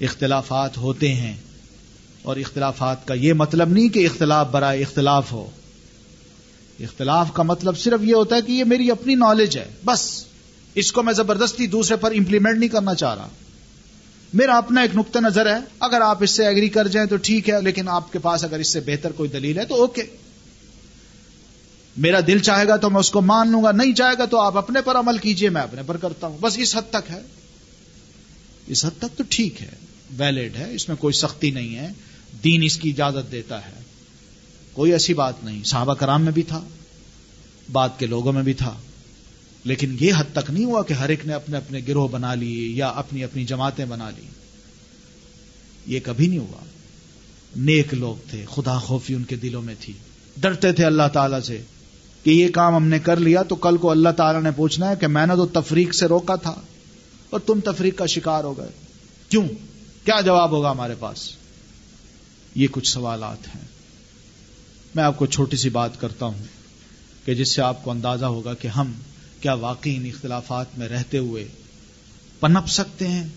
اختلافات ہوتے ہیں۔ اور اختلافات کا یہ مطلب نہیں کہ اختلاف برائے اختلاف ہو۔ اختلاف کا مطلب صرف یہ ہوتا ہے کہ یہ میری اپنی نالج ہے۔ بس، اس کو میں زبردستی دوسرے پر امپلیمنٹ نہیں کرنا چاہ رہا۔ میرا اپنا ایک نقطۂ نظر ہے۔ اگر آپ اس سے ایگری کر جائیں تو ٹھیک ہے، لیکن آپ کے پاس اگر اس سے بہتر کوئی دلیل ہے تو اوکے میرا دل چاہے گا تو میں اس کو مان لوں گا، نہیں چاہے گا تو آپ اپنے پر عمل کیجیے، میں اپنے پر کرتا ہوں۔ بس اس حد تک ہے۔ اس حد تک تو ٹھیک ہے ویلڈ ہے، اس میں کوئی سختی نہیں ہے، دین اس کی اجازت دیتا ہے۔ کوئی ایسی بات نہیں، صحابہ کرام میں بھی تھا، بعد کے لوگوں میں بھی تھا۔ لیکن یہ حد تک نہیں ہوا کہ ہر ایک نے اپنے اپنے گروہ بنا لیے یا اپنی اپنی جماعتیں بنا لی یہ کبھی نہیں ہوا۔ نیک لوگ تھے، خدا خوفی ان کے دلوں میں تھی۔ ڈرتے تھے اللہ تعالی سے کہ یہ کام ہم نے کر لیا تو کل کو اللہ تعالی نے پوچھنا ہے کہ میں نے تو تفریق سے روکا تھا۔ اور تم تفریق کا شکار ہو گئے۔ کیوں؟ کیا جواب ہوگا ہمارے پاس؟ یہ کچھ سوالات ہیں۔ میں آپ کو چھوٹی سی بات کرتا ہوں کہ جس سے آپ کو اندازہ ہوگا کہ ہم کیا واقعی ان اختلافات میں رہتے ہوئے پنپ سکتے ہیں،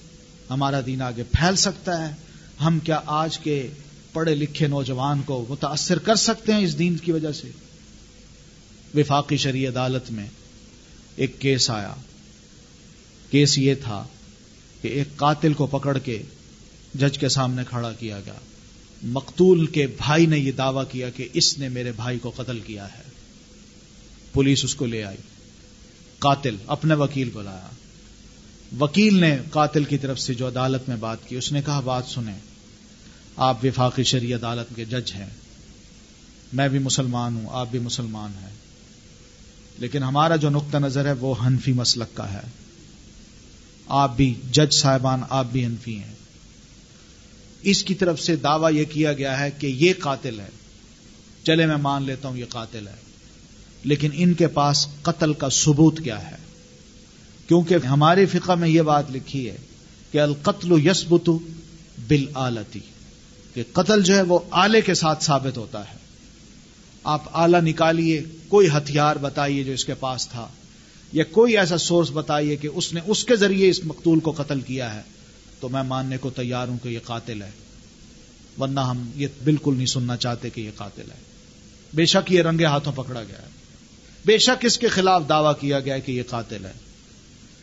ہمارا دین آگے پھیل سکتا ہے، ہم کیا آج کے پڑھے لکھے نوجوان کو متاثر کر سکتے ہیں اس دین کی وجہ سے؟ وفاقی شریع عدالت میں ایک کیس آیا۔ کیس یہ تھا کہ ایک قاتل کو پکڑ کے جج کے سامنے کھڑا کیا گیا۔ مقتول کے بھائی نے یہ دعویٰ کیا کہ اس نے میرے بھائی کو قتل کیا ہے۔ پولیس اس کو لے آئی۔ قاتل اپنے وکیل کو لایا۔ وکیل نے قاتل کی طرف سے جو عدالت میں بات کی، اس نے کہا، بات سنیں، آپ وفاقی شریع عدالت کے جج ہیں۔ میں بھی مسلمان ہوں، آپ بھی مسلمان ہیں۔ لیکن ہمارا جو نقطہ نظر ہے، وہ حنفی مسلک کا ہے۔ آپ بھی جج صاحبان آپ بھی حنفی ہیں۔ اس کی طرف سے دعویٰ یہ کیا گیا ہے کہ یہ قاتل ہے۔ چلے میں مان لیتا ہوں یہ قاتل ہے۔ لیکن ان کے پاس قتل کا ثبوت کیا ہے۔ کیونکہ ہمارے فقہ میں یہ بات لکھی ہے کہ القتل یسبت بل آلتی کہ قتل جو ہے وہ آلے کے ساتھ ثابت ہوتا ہے۔ آپ آلہ نکالیے، کوئی ہتھیار بتائیے جو اس کے پاس تھا۔ یا کوئی ایسا سورس بتائیے کہ اس نے اس کے ذریعے اس مقتول کو قتل کیا ہے، تو میں ماننے کو تیار ہوں کہ یہ قاتل ہے۔ ورنہ ہم یہ بالکل نہیں سننا چاہتے کہ یہ قاتل ہے۔ بے شک یہ رنگے ہاتھوں پکڑا گیا ہے۔ بے شک اس کے خلاف دعویٰ کیا گیا کہ یہ قاتل ہے۔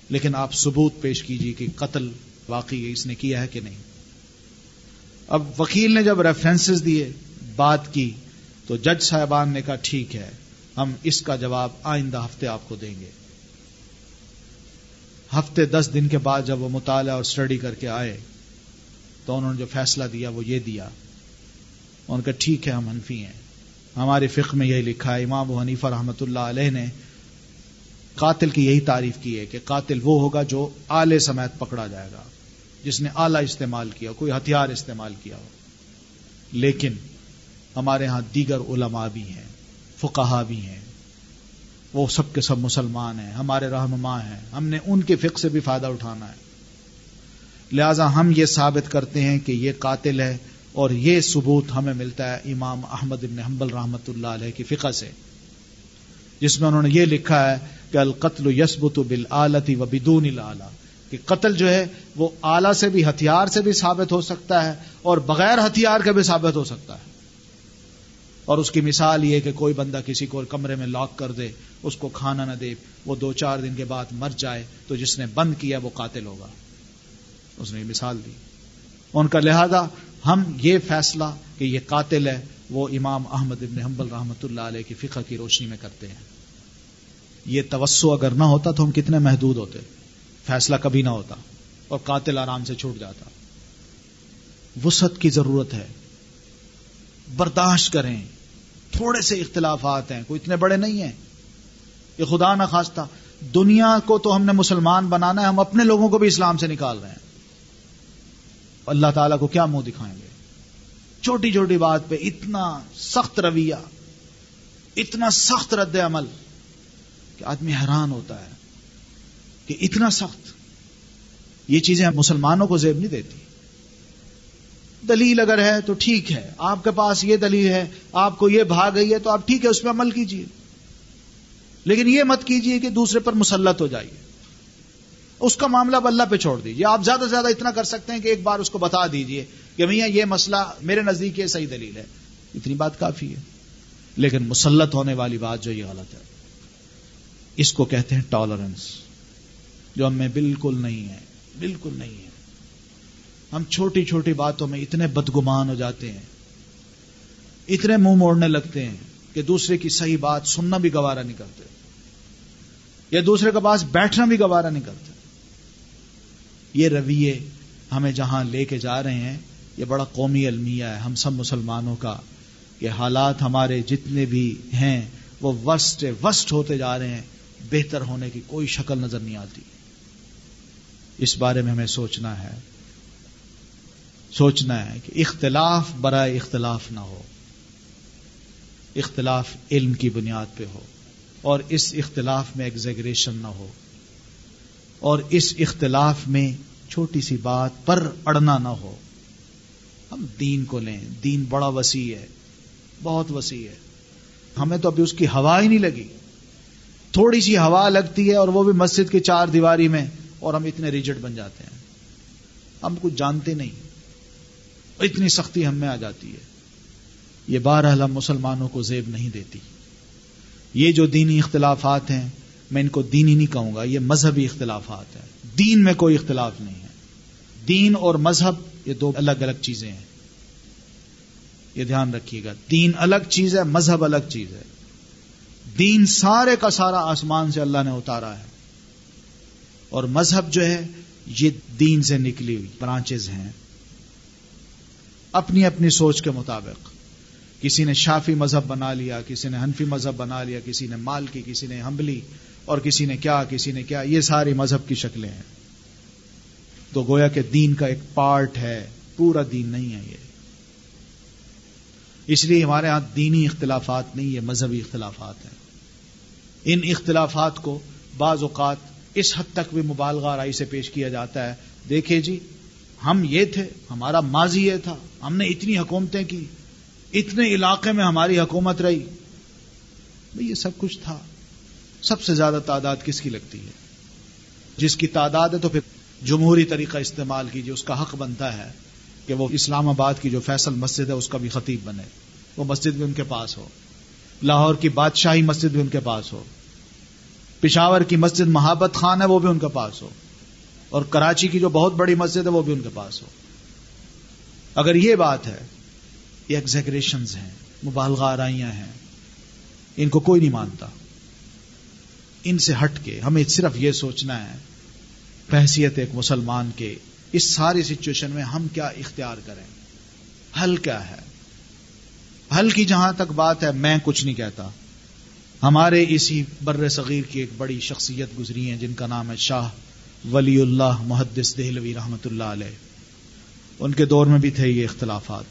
لیکن آپ ثبوت پیش کیجیے کہ قتل واقعی اس نے کیا ہے کہ نہیں۔ اب وکیل نے جب ریفرنسز دیے، بات کی، تو جج صاحبان نے کہا، ٹھیک ہے، ہم اس کا جواب آئندہ ہفتے آپ کو دیں گے۔ ہفتے دس دن کے بعد جب وہ مطالعہ اور اسٹڈی کر کے آئے، تو انہوں نے جو فیصلہ دیا وہ یہ دیا، ان کا ٹھیک ہے، ہم حنفی ہیں۔ ہمارے فقہ میں یہی لکھا ہے، امام و حنیفہ رحمۃ اللہ علیہ نے قاتل کی یہی تعریف کی ہے کہ قاتل وہ ہوگا جو آلے سمیت پکڑا جائے گا، جس نے آلہ استعمال کیا، کوئی ہتھیار استعمال کیا ہو۔ لیکن ہمارے ہاں دیگر علماء بھی ہیں، فقہا بھی ہیں۔ وہ سب کے سب مسلمان ہیں، ہمارے رہنما ہیں، ہم نے ان کے فقہ سے بھی فائدہ اٹھانا ہے۔ لہذا ہم یہ ثابت کرتے ہیں کہ یہ قاتل ہے اور یہ ثبوت ہمیں ملتا ہے امام احمد ابن حنبل رحمۃ اللہ علیہ کی فقہ سے۔ جس میں انہوں نے یہ لکھا ہے کہ القتل یسبت بال آلتی و بدون کہ قتل جو ہے وہ آلہ سے بھی، ہتھیار سے بھی ثابت ہو سکتا ہے اور بغیر ہتھیار کے بھی ثابت ہو سکتا ہے۔ اور اس کی مثال یہ کہ کوئی بندہ کسی کو کمرے میں لاک کر دے، اس کو کھانا نہ دے، وہ دو چار دن کے بعد مر جائے، تو جس نے بند کیا وہ قاتل ہوگا۔ اس نے یہ مثال دی۔ ان کا لہذا ہم یہ فیصلہ کہ یہ قاتل ہے، وہ امام احمد ابن حنبل رحمۃ اللہ علیہ کی فقہ کی روشنی میں کرتے ہیں۔ یہ توسع اگر نہ ہوتا تو ہم کتنے محدود ہوتے۔ فیصلہ کبھی نہ ہوتا اور قاتل آرام سے چھوٹ جاتا۔ وسط کی ضرورت ہے۔ برداشت کریں۔ تھوڑے سے اختلافات ہیں، کوئی اتنے بڑے نہیں ہیں۔ یہ خدا نہ خواستہ، دنیا کو تو ہم نے مسلمان بنانا ہے، ہم اپنے لوگوں کو بھی اسلام سے نکال رہے ہیں۔ اللہ تعالیٰ کو کیا منہ دکھائیں گے؟ چھوٹی چھوٹی بات پہ اتنا سخت رویہ، اتنا سخت رد عمل کہ آدمی حیران ہوتا ہے کہ اتنا سخت، یہ چیزیں مسلمانوں کو زیب نہیں دیتی۔ دلیل اگر ہے تو ٹھیک ہے۔ آپ کے پاس یہ دلیل ہے، آپ کو یہ بھاگ گئی ہے تو آپ ٹھیک ہے، اس پہ عمل کیجیے لیکن یہ مت کیجیے کہ دوسرے پر مسلط ہو جائیے۔ اس کا معاملہ اب اللہ پہ چھوڑ دیجیے آپ زیادہ سے زیادہ اتنا کر سکتے ہیں کہ ایک بار اس کو بتا دیجیے کہ بھیا یہ مسئلہ میرے نزدیک یہ صحیح دلیل ہے۔ اتنی بات کافی ہے۔ لیکن مسلط ہونے والی بات جو یہ غلط ہے، اس کو کہتے ہیں ٹالرنس جو ہم میں بالکل نہیں ہے، بالکل نہیں ہے۔ ہم چھوٹی چھوٹی باتوں میں اتنے بدگمان ہو جاتے ہیں، اتنے منہ موڑنے لگتے ہیں کہ دوسرے کی صحیح بات سننا بھی گوارا نہیں کرتے، یا دوسرے کے پاس بیٹھنا بھی گوارا نہیں کرتے۔ یہ رویے ہمیں جہاں لے کے جا رہے ہیں، یہ بڑا قومی المیہ ہے۔ ہم سب مسلمانوں کا کہ حالات ہمارے جتنے بھی ہیں، وہ وسٹ وسٹ ہوتے جا رہے ہیں۔ بہتر ہونے کی کوئی شکل نظر نہیں آتی۔ اس بارے میں ہمیں سوچنا ہے۔ سوچنا ہے کہ اختلاف برائے اختلاف نہ ہو۔ اختلاف علم کی بنیاد پہ ہو اور اس اختلاف میں ایگزیگریشن نہ ہو اور اس اختلاف میں چھوٹی سی بات پر اڑنا نہ ہو۔ ہم دین کو لیں، دین بڑا وسیع ہے، بہت وسیع ہے۔ ہمیں تو ابھی اس کی ہوا ہی نہیں لگی۔ تھوڑی سی ہوا لگتی ہے اور وہ بھی مسجد کی چار دیواری میں اور ہم اتنے ریجٹ بن جاتے ہیں۔ ہم کچھ جانتے نہیں۔ اتنی سختی ہم میں آ جاتی ہے۔ یہ بارہ ہم مسلمانوں کو زیب نہیں دیتی۔ یہ جو دینی اختلافات ہیں، میں ان کو دینی نہیں کہوں گا، یہ مذہبی اختلافات ہیں۔ دین میں کوئی اختلاف نہیں ہے۔ دین اور مذہب، یہ دو الگ الگ چیزیں ہیں۔ یہ دھیان رکھیے گا۔ دین الگ چیز ہے، مذہب الگ چیز ہے۔ دین سارے کا سارا آسمان سے اللہ نے اتارا ہے۔ اور مذہب جو ہے، یہ دین سے نکلی ہوئی برانچز ہیں۔ اپنی اپنی سوچ کے مطابق۔ کسی نے شافی مذہب بنا لیا، کسی نے حنفی مذہب بنا لیا، کسی نے مال کی، کسی نے حملی اور کسی نے کیا، کسی نے کیا، یہ ساری مذہب کی شکلیں ہیں۔ تو گویا کہ دین کا ایک پارٹ ہے، پورا دین نہیں ہے یہ۔ اس لیے ہمارے ہاں دینی اختلافات نہیں، یہ مذہبی اختلافات ہیں۔ ان اختلافات کو بعض اوقات اس حد تک بھی مبالغہ رائی سے پیش کیا جاتا ہے۔ دیکھیں جی ہم یہ تھے، ہمارا ماضی یہ تھا، ہم نے اتنی حکومتیں کی، اتنے علاقے میں ہماری حکومت رہی۔ یہ سب کچھ تھا۔ سب سے زیادہ تعداد کس کی لگتی ہے؟ جس کی تعداد ہے تو پھر جمہوری طریقہ استعمال کیجیے اس کا حق بنتا ہے کہ وہ اسلام آباد کی جو فیصل مسجد ہے، اس کا بھی خطیب بنے۔ وہ مسجد بھی ان کے پاس ہو۔ لاہور کی بادشاہی مسجد بھی ان کے پاس ہو۔ پشاور کی مسجد محبت خان ہے، وہ بھی ان کے پاس ہو۔ اور کراچی کی جو بہت بڑی مسجد ہے وہ بھی ان کے پاس ہو۔ اگر یہ بات ہے، یہ ایگزیگریشنز ہیں، مبالغہ آرائیاں ہیں، ان کو کوئی نہیں مانتا۔ ان سے ہٹ کے ہمیں صرف یہ سوچنا ہے، بحثیت ایک مسلمان کے اس ساری سچویشن میں ہم کیا اختیار کریں۔ حل کیا ہے؟ حل کی جہاں تک بات ہے، میں کچھ نہیں کہتا۔ ہمارے اسی بر صغیر کی ایک بڑی شخصیت گزری ہیں، جن کا نام ہے شاہ ولی اللہ محدث دہلوی رحمت اللہ علیہ۔ ان کے دور میں بھی تھے یہ اختلافات۔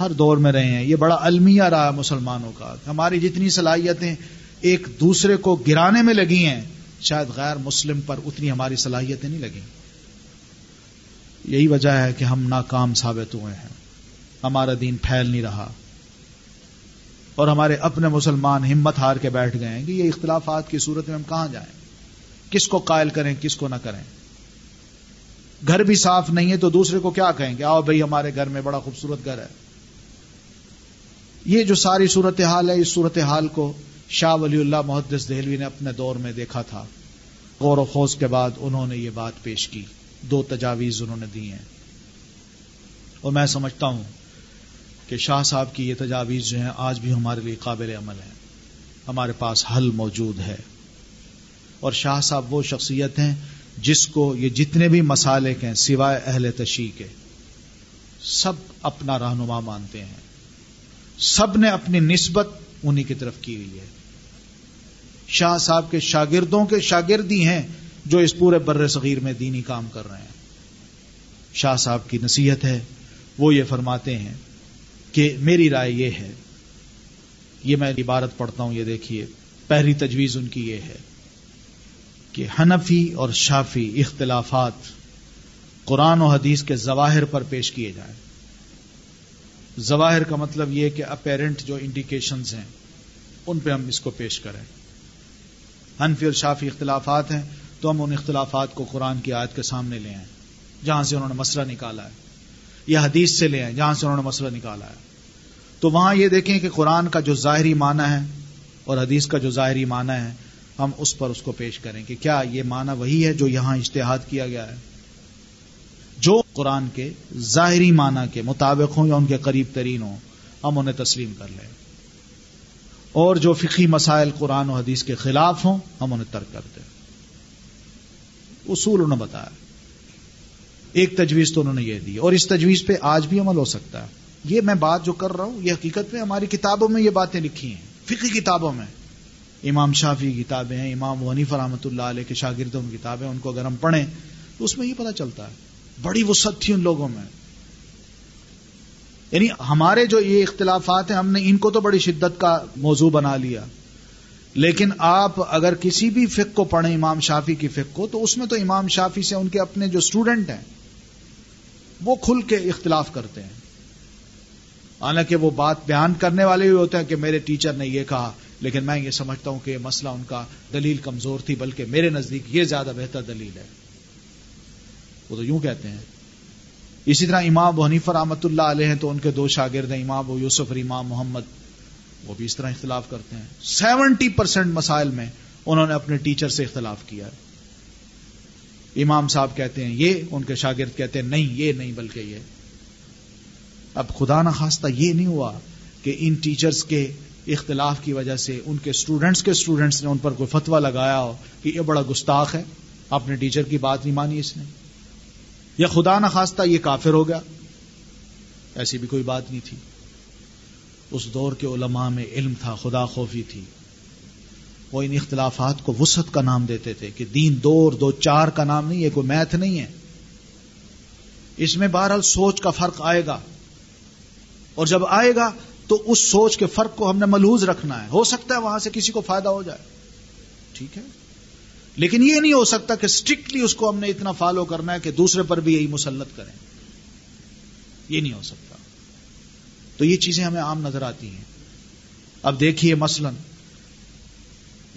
ہر دور میں رہے ہیں۔ یہ بڑا المیہ رہا مسلمانوں کا۔ ہماری جتنی صلاحیتیں ایک دوسرے کو گرانے میں لگی ہیں، شاید غیر مسلم پر اتنی ہماری صلاحیتیں نہیں لگیں۔ یہی وجہ ہے کہ ہم ناکام ثابت ہوئے ہیں۔ ہمارا دین پھیل نہیں رہا۔ اور ہمارے اپنے مسلمان ہمت ہار کے بیٹھ گئے ہیں کہ یہ اختلافات کی صورت میں ہم کہاں جائیں۔ کس کو قائل کریں کس کو نہ کریں گھر بھی صاف نہیں ہے تو دوسرے کو کیا کہیں کہ آؤ بھائی، ہمارے گھر میں بڑا خوبصورت گھر ہے۔ یہ جو ساری صورت حال ہے، اس صورت حال کو شاہ ولی اللہ محدث دہلوی نے اپنے دور میں دیکھا تھا۔ غور و خوص کے بعد انہوں نے یہ بات پیش کی۔ دو تجاویز انہوں نے دی ہیں۔ اور میں سمجھتا ہوں کہ شاہ صاحب کی یہ تجاویز جو ہیں، آج بھی ہمارے لیے قابل عمل ہیں۔ ہمارے پاس حل موجود ہے۔ اور شاہ صاحب وہ شخصیت ہیں جس کو یہ جتنے بھی مسالے ہیں سوائے اہل تشیع کے، سب اپنا رہنما مانتے ہیں۔ سب نے اپنی نسبت انہی کی طرف کی ہوئی ہے۔ شاہ صاحب کے شاگردوں کے شاگردی ہیں جو اس پورے بر صغیر میں دینی کام کر رہے ہیں۔ شاہ صاحب کی نصیحت ہے، وہ یہ فرماتے ہیں کہ میری رائے یہ ہے، یہ میں عبارت پڑھتا ہوں، یہ دیکھیے، پہلی تجویز ان کی یہ ہے۔ کہ حنفی اور شافی اختلافات قرآن و حدیث کے ظواہر پر پیش کیے جائیں۔ ظواہر کا مطلب یہ کہ اپیرنٹ جو انڈیکیشنز ہیں، ان پہ ہم اس کو پیش کریں۔ حنفی اور شافی اختلافات ہیں، تو ہم ان اختلافات کو قرآن کی آیت کے سامنے لے آئیں، جہاں سے انہوں نے مسئلہ نکالا ہے۔ یا حدیث سے لے آئیں، جہاں سے انہوں نے مسئلہ نکالا ہے۔ تو وہاں یہ دیکھیں کہ قرآن کا جو ظاہری معنی ہے اور حدیث کا جو ظاہری معنی ہے ہم اس پر اس کو پیش کریں کہ کیا یہ معنی وہی ہے جو یہاں اشتہاد کیا گیا ہے؟ جو قرآن کے ظاہری معنی کے مطابق ہوں یا ان کے قریب ترین ہوں، ہم انہیں تسلیم کر لیں۔ اور جو فقی مسائل قرآن و حدیث کے خلاف ہوں، ہم انہیں ترک کر دیں۔ اصول انہوں نے بتایا۔ ایک تجویز تو انہوں نے یہ دی۔ اور اس تجویز پہ آج بھی عمل ہو سکتا ہے۔ یہ میں بات جو کر رہا ہوں، یہ حقیقت میں ہماری کتابوں میں یہ باتیں لکھی ہیں فقی کتابوں میں۔ امام شافی کی کتابیں ہیں، امام ونیف رحمۃ اللہ علیہ کے شاگردوں کی کتابیں ان کو اگر ہم پڑھیں تو اس میں یہ پتہ چلتا ہے، بڑی وسعت تھی ان لوگوں میں۔ یعنی ہمارے جو یہ اختلافات ہیں، ہم نے ان کو تو بڑی شدت کا موضوع بنا لیا۔ لیکن آپ اگر کسی بھی فک کو پڑھیں امام شافی کی فک کو، تو اس میں تو امام شافی سے ان کے اپنے جو اسٹوڈنٹ ہیں، وہ کھل کے اختلاف کرتے ہیں۔ حالانکہ وہ بات بیان کرنے والے بھی ہوتے ہیں کہ میرے ٹیچر نے یہ کہا لیکن میں یہ سمجھتا ہوں کہ مسئلہ ان کا دلیل کمزور تھی، بلکہ میرے نزدیک یہ زیادہ بہتر دلیل ہے۔ وہ تو یوں کہتے ہیں۔ اسی طرح امام حنیفر رحمۃ اللہ علیہ ہیں تو ان کے دو شاگرد ہیں، امام و یوسف اور امام محمد۔ وہ بھی اس طرح اختلاف کرتے ہیں۔ سیونٹی پرسینٹ مسائل میں انہوں نے اپنے ٹیچر سے اختلاف کیا ہے۔ امام صاحب کہتے ہیں، یہ ان کے شاگرد کہتے ہیں، نہیں، یہ نہیں، بلکہ یہ۔ اب خدا نخواستہ یہ نہیں ہوا کہ ان ٹیچرز کے اختلاف کی وجہ سے ان کے اسٹوڈنٹس کے اسٹوڈنٹس نے ان پر کوئی فتوا لگایا ہو کہ یہ بڑا گستاخ ہے۔ اپنے ٹیچر کی بات نہیں مانی اس نے۔ یا خدا نخواستہ یہ کافر ہو گیا۔ ایسی بھی کوئی بات نہیں تھی۔ اس دور کے علماء میں علم تھا، خدا خوفی تھی۔ وہ ان اختلافات کو وسط کا نام دیتے تھے کہ دین دو اور دو چار کا نام نہیں ہے کوئی میتھ نہیں ہے۔ اس میں بہرحال سوچ کا فرق آئے گا۔ اور جب آئے گا تو اس سوچ کے فرق کو ہم نے ملوز رکھنا ہے۔ ہو سکتا ہے وہاں سے کسی کو فائدہ ہو جائے۔ ٹھیک ہے؟ لیکن یہ نہیں ہو سکتا کہ اسٹرکٹلی اس کو ہم نے اتنا فالو کرنا ہے کہ دوسرے پر بھی یہی مسلط کریں۔ یہ نہیں ہو سکتا۔ تو یہ چیزیں ہمیں عام نظر آتی ہیں۔ اب دیکھیے مثلا،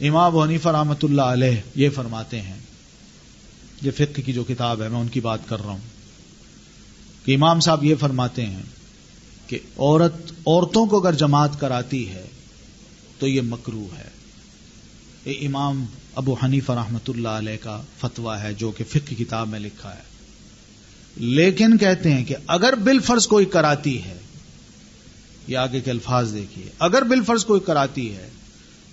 امام حنیفہ رحمت اللہ علیہ یہ فرماتے ہیں، یہ فقہ کی جو کتاب ہے، میں ان کی بات کر رہا ہوں۔ کہ امام صاحب یہ فرماتے ہیں کہ عورت عورتوں کو اگر جماعت کراتی ہے تو یہ مکرو ہے۔ یہ امام ابو حنیف رحمت اللہ علیہ کا فتویٰ ہے جو کہ فقہ کتاب میں لکھا ہے۔ لیکن کہتے ہیں کہ اگر بل فرض کوئی کراتی ہے، یہ آگے کے الفاظ دیکھیے، اگر بل فرض کوئی کراتی ہے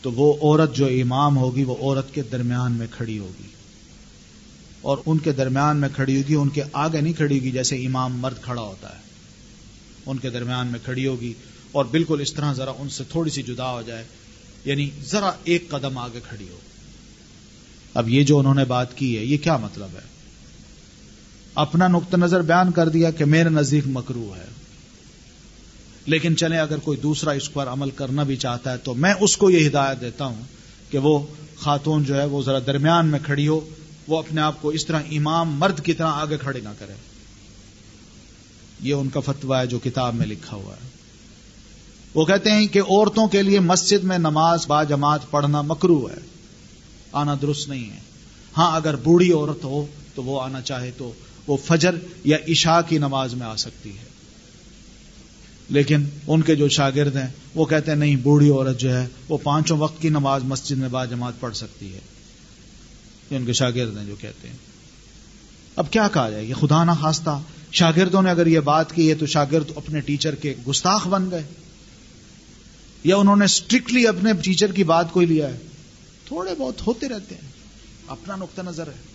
تو وہ عورت جو امام ہوگی، وہ عورت کے درمیان میں کھڑی ہوگی۔ اور ان کے درمیان میں کھڑی ہوگی، ان کے آگے نہیں کھڑی ہوگی، جیسے امام مرد کھڑا ہوتا ہے۔ ان کے درمیان میں کھڑی ہوگی اور بالکل اس طرح ذرا ان سے تھوڑی سی جدا ہو جائے یعنی ذرا ایک قدم آگے کھڑی ہو۔ اب یہ جو انہوں نے بات کی ہے، یہ کیا مطلب ہے؟ اپنا نقطہ نظر بیان کر دیا کہ میرے نزدیک مکرو ہے۔ لیکن چلے اگر کوئی دوسرا اس پر عمل کرنا بھی چاہتا ہے، تو میں اس کو یہ ہدایت دیتا ہوں کہ وہ خاتون جو ہے، وہ ذرا درمیان میں کھڑی ہو، وہ اپنے آپ کو اس طرح امام مرد کی طرح آگے کھڑے نہ کرے۔ یہ ان کا فتویٰ ہے جو کتاب میں لکھا ہوا ہے۔ وہ کہتے ہیں کہ عورتوں کے لیے مسجد میں نماز با جماعت پڑھنا مکرو ہے۔ آنا درست نہیں ہے۔ ہاں اگر بوڑھی عورت ہو تو وہ آنا چاہے تو وہ فجر یا عشاء کی نماز میں آ سکتی ہے۔ لیکن ان کے جو شاگرد ہیں، وہ کہتے ہیں نہیں، بوڑھی عورت جو ہے، وہ پانچوں وقت کی نماز مسجد میں با جماعت پڑھ سکتی ہے۔ یہ ان کے شاگرد ہیں جو کہتے ہیں۔ اب کیا کہا جائے؟ یہ خدا نہ خواستہ شاگردوں نے اگر یہ بات کی ہے تو شاگرد اپنے ٹیچر کے گستاخ بن گئے یا انہوں نے اسٹرکٹلی اپنے ٹیچر کی بات کو ہی لیا ہے تھوڑے بہت ہوتے رہتے ہیں اپنا نقطہ نظر ہے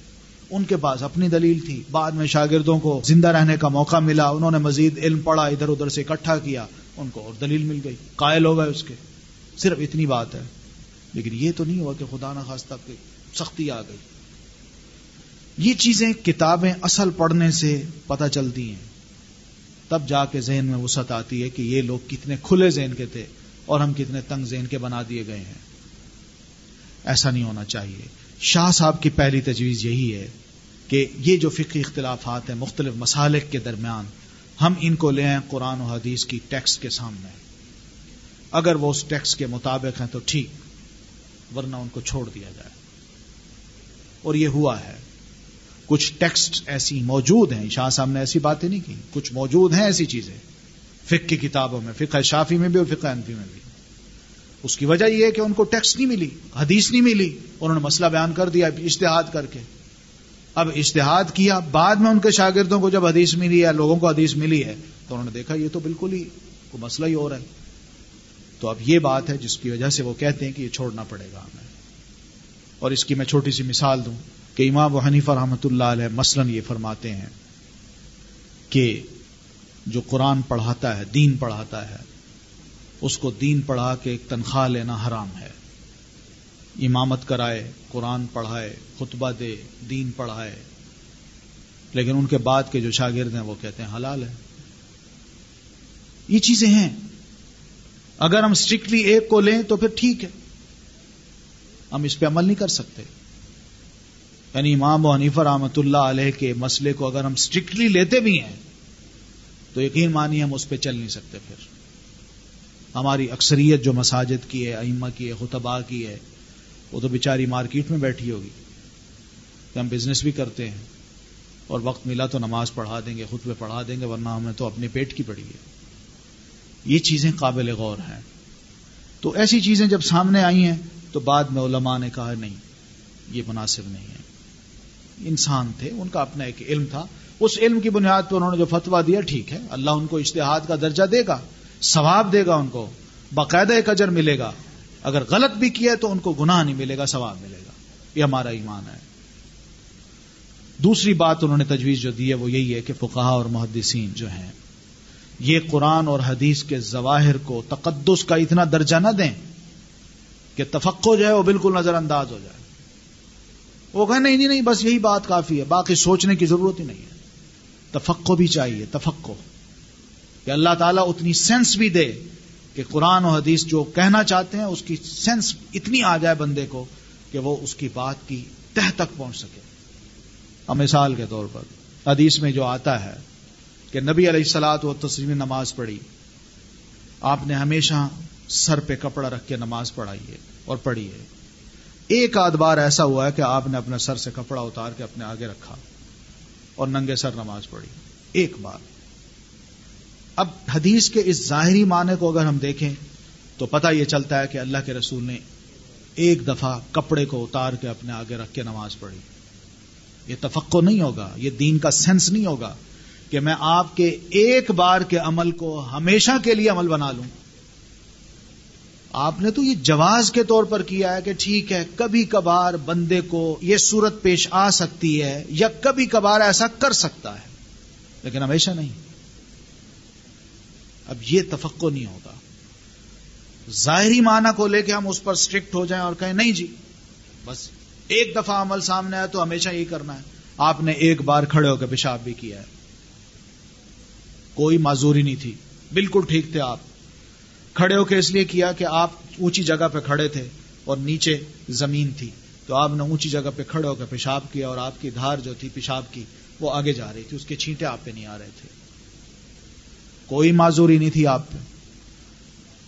ان کے پاس اپنی دلیل تھی بعد میں شاگردوں کو زندہ رہنے کا موقع ملا انہوں نے مزید علم پڑھا ادھر ادھر سے اکٹھا کیا ان کو اور دلیل مل گئی قائل ہو گئے اس کے صرف اتنی بات ہے لیکن یہ تو نہیں ہوا کہ خدا نخواستہ سختی آ گئی یہ چیزیں کتابیں اصل پڑھنے سے پتہ چلتی ہیں۔ تب جا کے ذہن میں وسعت آتی ہے کہ یہ لوگ کتنے کھلے ذہن کے تھے اور ہم کتنے تنگ ذہن کے بنا دیے گئے ہیں۔ ایسا نہیں ہونا چاہیے۔ شاہ صاحب کی پہلی تجویز یہی ہے کہ یہ جو فقی اختلافات ہیں مختلف مسالک کے درمیان، ہم ان کو لے آئیں قرآن و حدیث کی ٹیکس کے سامنے۔ اگر وہ اس ٹیکس کے مطابق ہیں تو ٹھیک، ورنہ ان کو چھوڑ دیا جائے۔ اور یہ ہوا ہے۔ کچھ ٹیکسٹ ایسی موجود ہیں، شاہ صاحب نے ایسی باتیں نہیں کی، کچھ موجود ہیں ایسی چیزیں۔ فک کی کتابوں میں، فقہ شافی میں بھی اور فقہ انفی میں بھی۔ اس کی وجہ یہ ہے کہ ان کو ٹیکسٹ نہیں ملی، حدیث نہیں ملی، انہوں نے مسئلہ بیان کر دیا اشتہاد کر کے۔ اب اشتہاد کیا، بعد میں ان کے شاگردوں کو جب حدیث ملی ہے لوگوں کو حدیث ملی ہے، تو انہوں نے دیکھا یہ تو بالکل ہی کوئی مسئلہ ہی اور ہے۔ تو اب یہ بات ہے جس کی وجہ سے وہ کہتے ہیں کہ یہ چھوڑنا پڑے گا ہمیں۔ اور اس کی میں چھوٹی سی مثال دوں۔ کہ امام و حنیفہ رحمۃ اللہ علیہ مثلاً یہ فرماتے ہیں کہ جو قرآن پڑھاتا ہے، دین پڑھاتا ہے، اس کو دین پڑھا کے ایک تنخواہ لینا حرام ہے۔ امامت کرائے، قرآن پڑھائے، خطبہ دے، دین پڑھائے۔ لیکن ان کے بعد کے جو شاگرد ہیں، وہ کہتے ہیں حلال ہے۔ یہ چیزیں ہیں۔ اگر ہم اسٹرکٹلی ایک کو لیں تو پھر ٹھیک ہے۔ ہم اس پہ عمل نہیں کر سکتے۔ یعنی امام و حنیفہ رحمۃ اللہ علیہ کے مسئلے کو اگر ہم اسٹرکٹلی لیتے بھی ہیں، تو یقین مانی ہم اس پہ چل نہیں سکتے پھر۔ ہماری اکثریت جو مساجد کی ہے، ائمہ کی ہے خطبہ کی ہے، وہ تو بیچاری مارکیٹ میں بیٹھی ہوگی۔ کہ ہم بزنس بھی کرتے ہیں، اور وقت ملا تو نماز پڑھا دیں گے، خطبے پڑھا دیں گے، ورنہ ہمیں تو اپنے پیٹ کی پڑی ہے۔ یہ چیزیں قابل غور ہیں۔ تو ایسی چیزیں جب سامنے آئی ہیں، تو بعد میں علماء نے کہا، نہیں، یہ مناسب نہیں ہے۔ انسان تھے، ان کا اپنا ایک علم تھا۔ اس علم کی بنیاد پر انہوں نے جو فتوا دیا، ٹھیک ہے، اللہ ان کو اشتہاد کا درجہ دے گا، ثواب دے گا ان کو، باقاعدہ ایک اجر ملے گا۔ اگر غلط بھی کیا تو ان کو گناہ نہیں ملے گا، ثواب ملے گا۔ یہ ہمارا ایمان ہے۔ دوسری بات انہوں نے تجویز جو دی ہے، وہ یہی ہے کہ فقہ اور محدثین جو ہیں، یہ قرآن اور حدیث کے ظواہر کو تقدس کا اتنا درجہ نہ دیں کہ تفقو جو ہے وہ بالکل نظر انداز ہو جائے۔ وہ کہ نہیں نہیں بس یہی بات کافی ہے، باقی سوچنے کی ضرورت ہی نہیں ہے۔ تفقو بھی چاہیے تفقو کہ اللہ تعالیٰ اتنی سینس بھی دے کہ قرآن و حدیث جو کہنا چاہتے ہیں، اس کی سینس اتنی آ جائے بندے کو کہ وہ اس کی بات کی تہ تک پہنچ سکے۔ اب مثال کے طور پر، حدیث میں جو آتا ہے کہ نبی علیہ السلاط و تسلیم نماز پڑھی۔ آپ نے ہمیشہ سر پہ کپڑا رکھ کے نماز پڑھائی ہے اور پڑھی ہے ایک آدھ بار ایسا ہوا ہے کہ آپ نے اپنے سر سے کپڑا اتار کے اپنے آگے رکھا اور ننگے سر نماز پڑھی، ایک بار۔ اب حدیث کے اس ظاہری معنی کو اگر ہم دیکھیں تو پتہ یہ چلتا ہے کہ اللہ کے رسول نے ایک دفعہ کپڑے کو اتار کے اپنے آگے رکھ کے نماز پڑھی۔ یہ تفقو نہیں ہوگا، یہ دین کا سینس نہیں ہوگا کہ میں آپ کے ایک بار کے عمل کو ہمیشہ کے لیے عمل بنا لوں۔ آپ نے تو یہ جواز کے طور پر کیا ہے کہ ٹھیک ہے، کبھی کبھار بندے کو یہ صورت پیش آ سکتی ہے یا کبھی کبھار ایسا کر سکتا ہے، لیکن ہمیشہ نہیں۔ اب یہ تفقو نہیں ہوگا۔ ظاہری معنی کو لے کے ہم اس پر اسٹرکٹ ہو جائیں اور کہیں نہیں جی بس ایک دفعہ عمل سامنے آئے تو ہمیشہ یہی کرنا ہے۔ آپ نے ایک بار کھڑے ہو کے پیشاب بھی کیا ہے۔ کوئی معذوری نہیں تھی۔ بالکل ٹھیک تھے آپ۔ کھڑے ہو کے اس لیے کیا کہ آپ اونچی جگہ پہ کھڑے تھے اور نیچے زمین تھی۔ تو آپ نے اونچی جگہ پہ کھڑے ہو کے پیشاب کیا اور آپ کی دھار جو تھی پیشاب کی وہ آگے جا رہی تھی۔ اس کے چھینٹے آپ پہ نہیں آ رہے تھے۔ کوئی معذوری نہیں تھی آپ پہ۔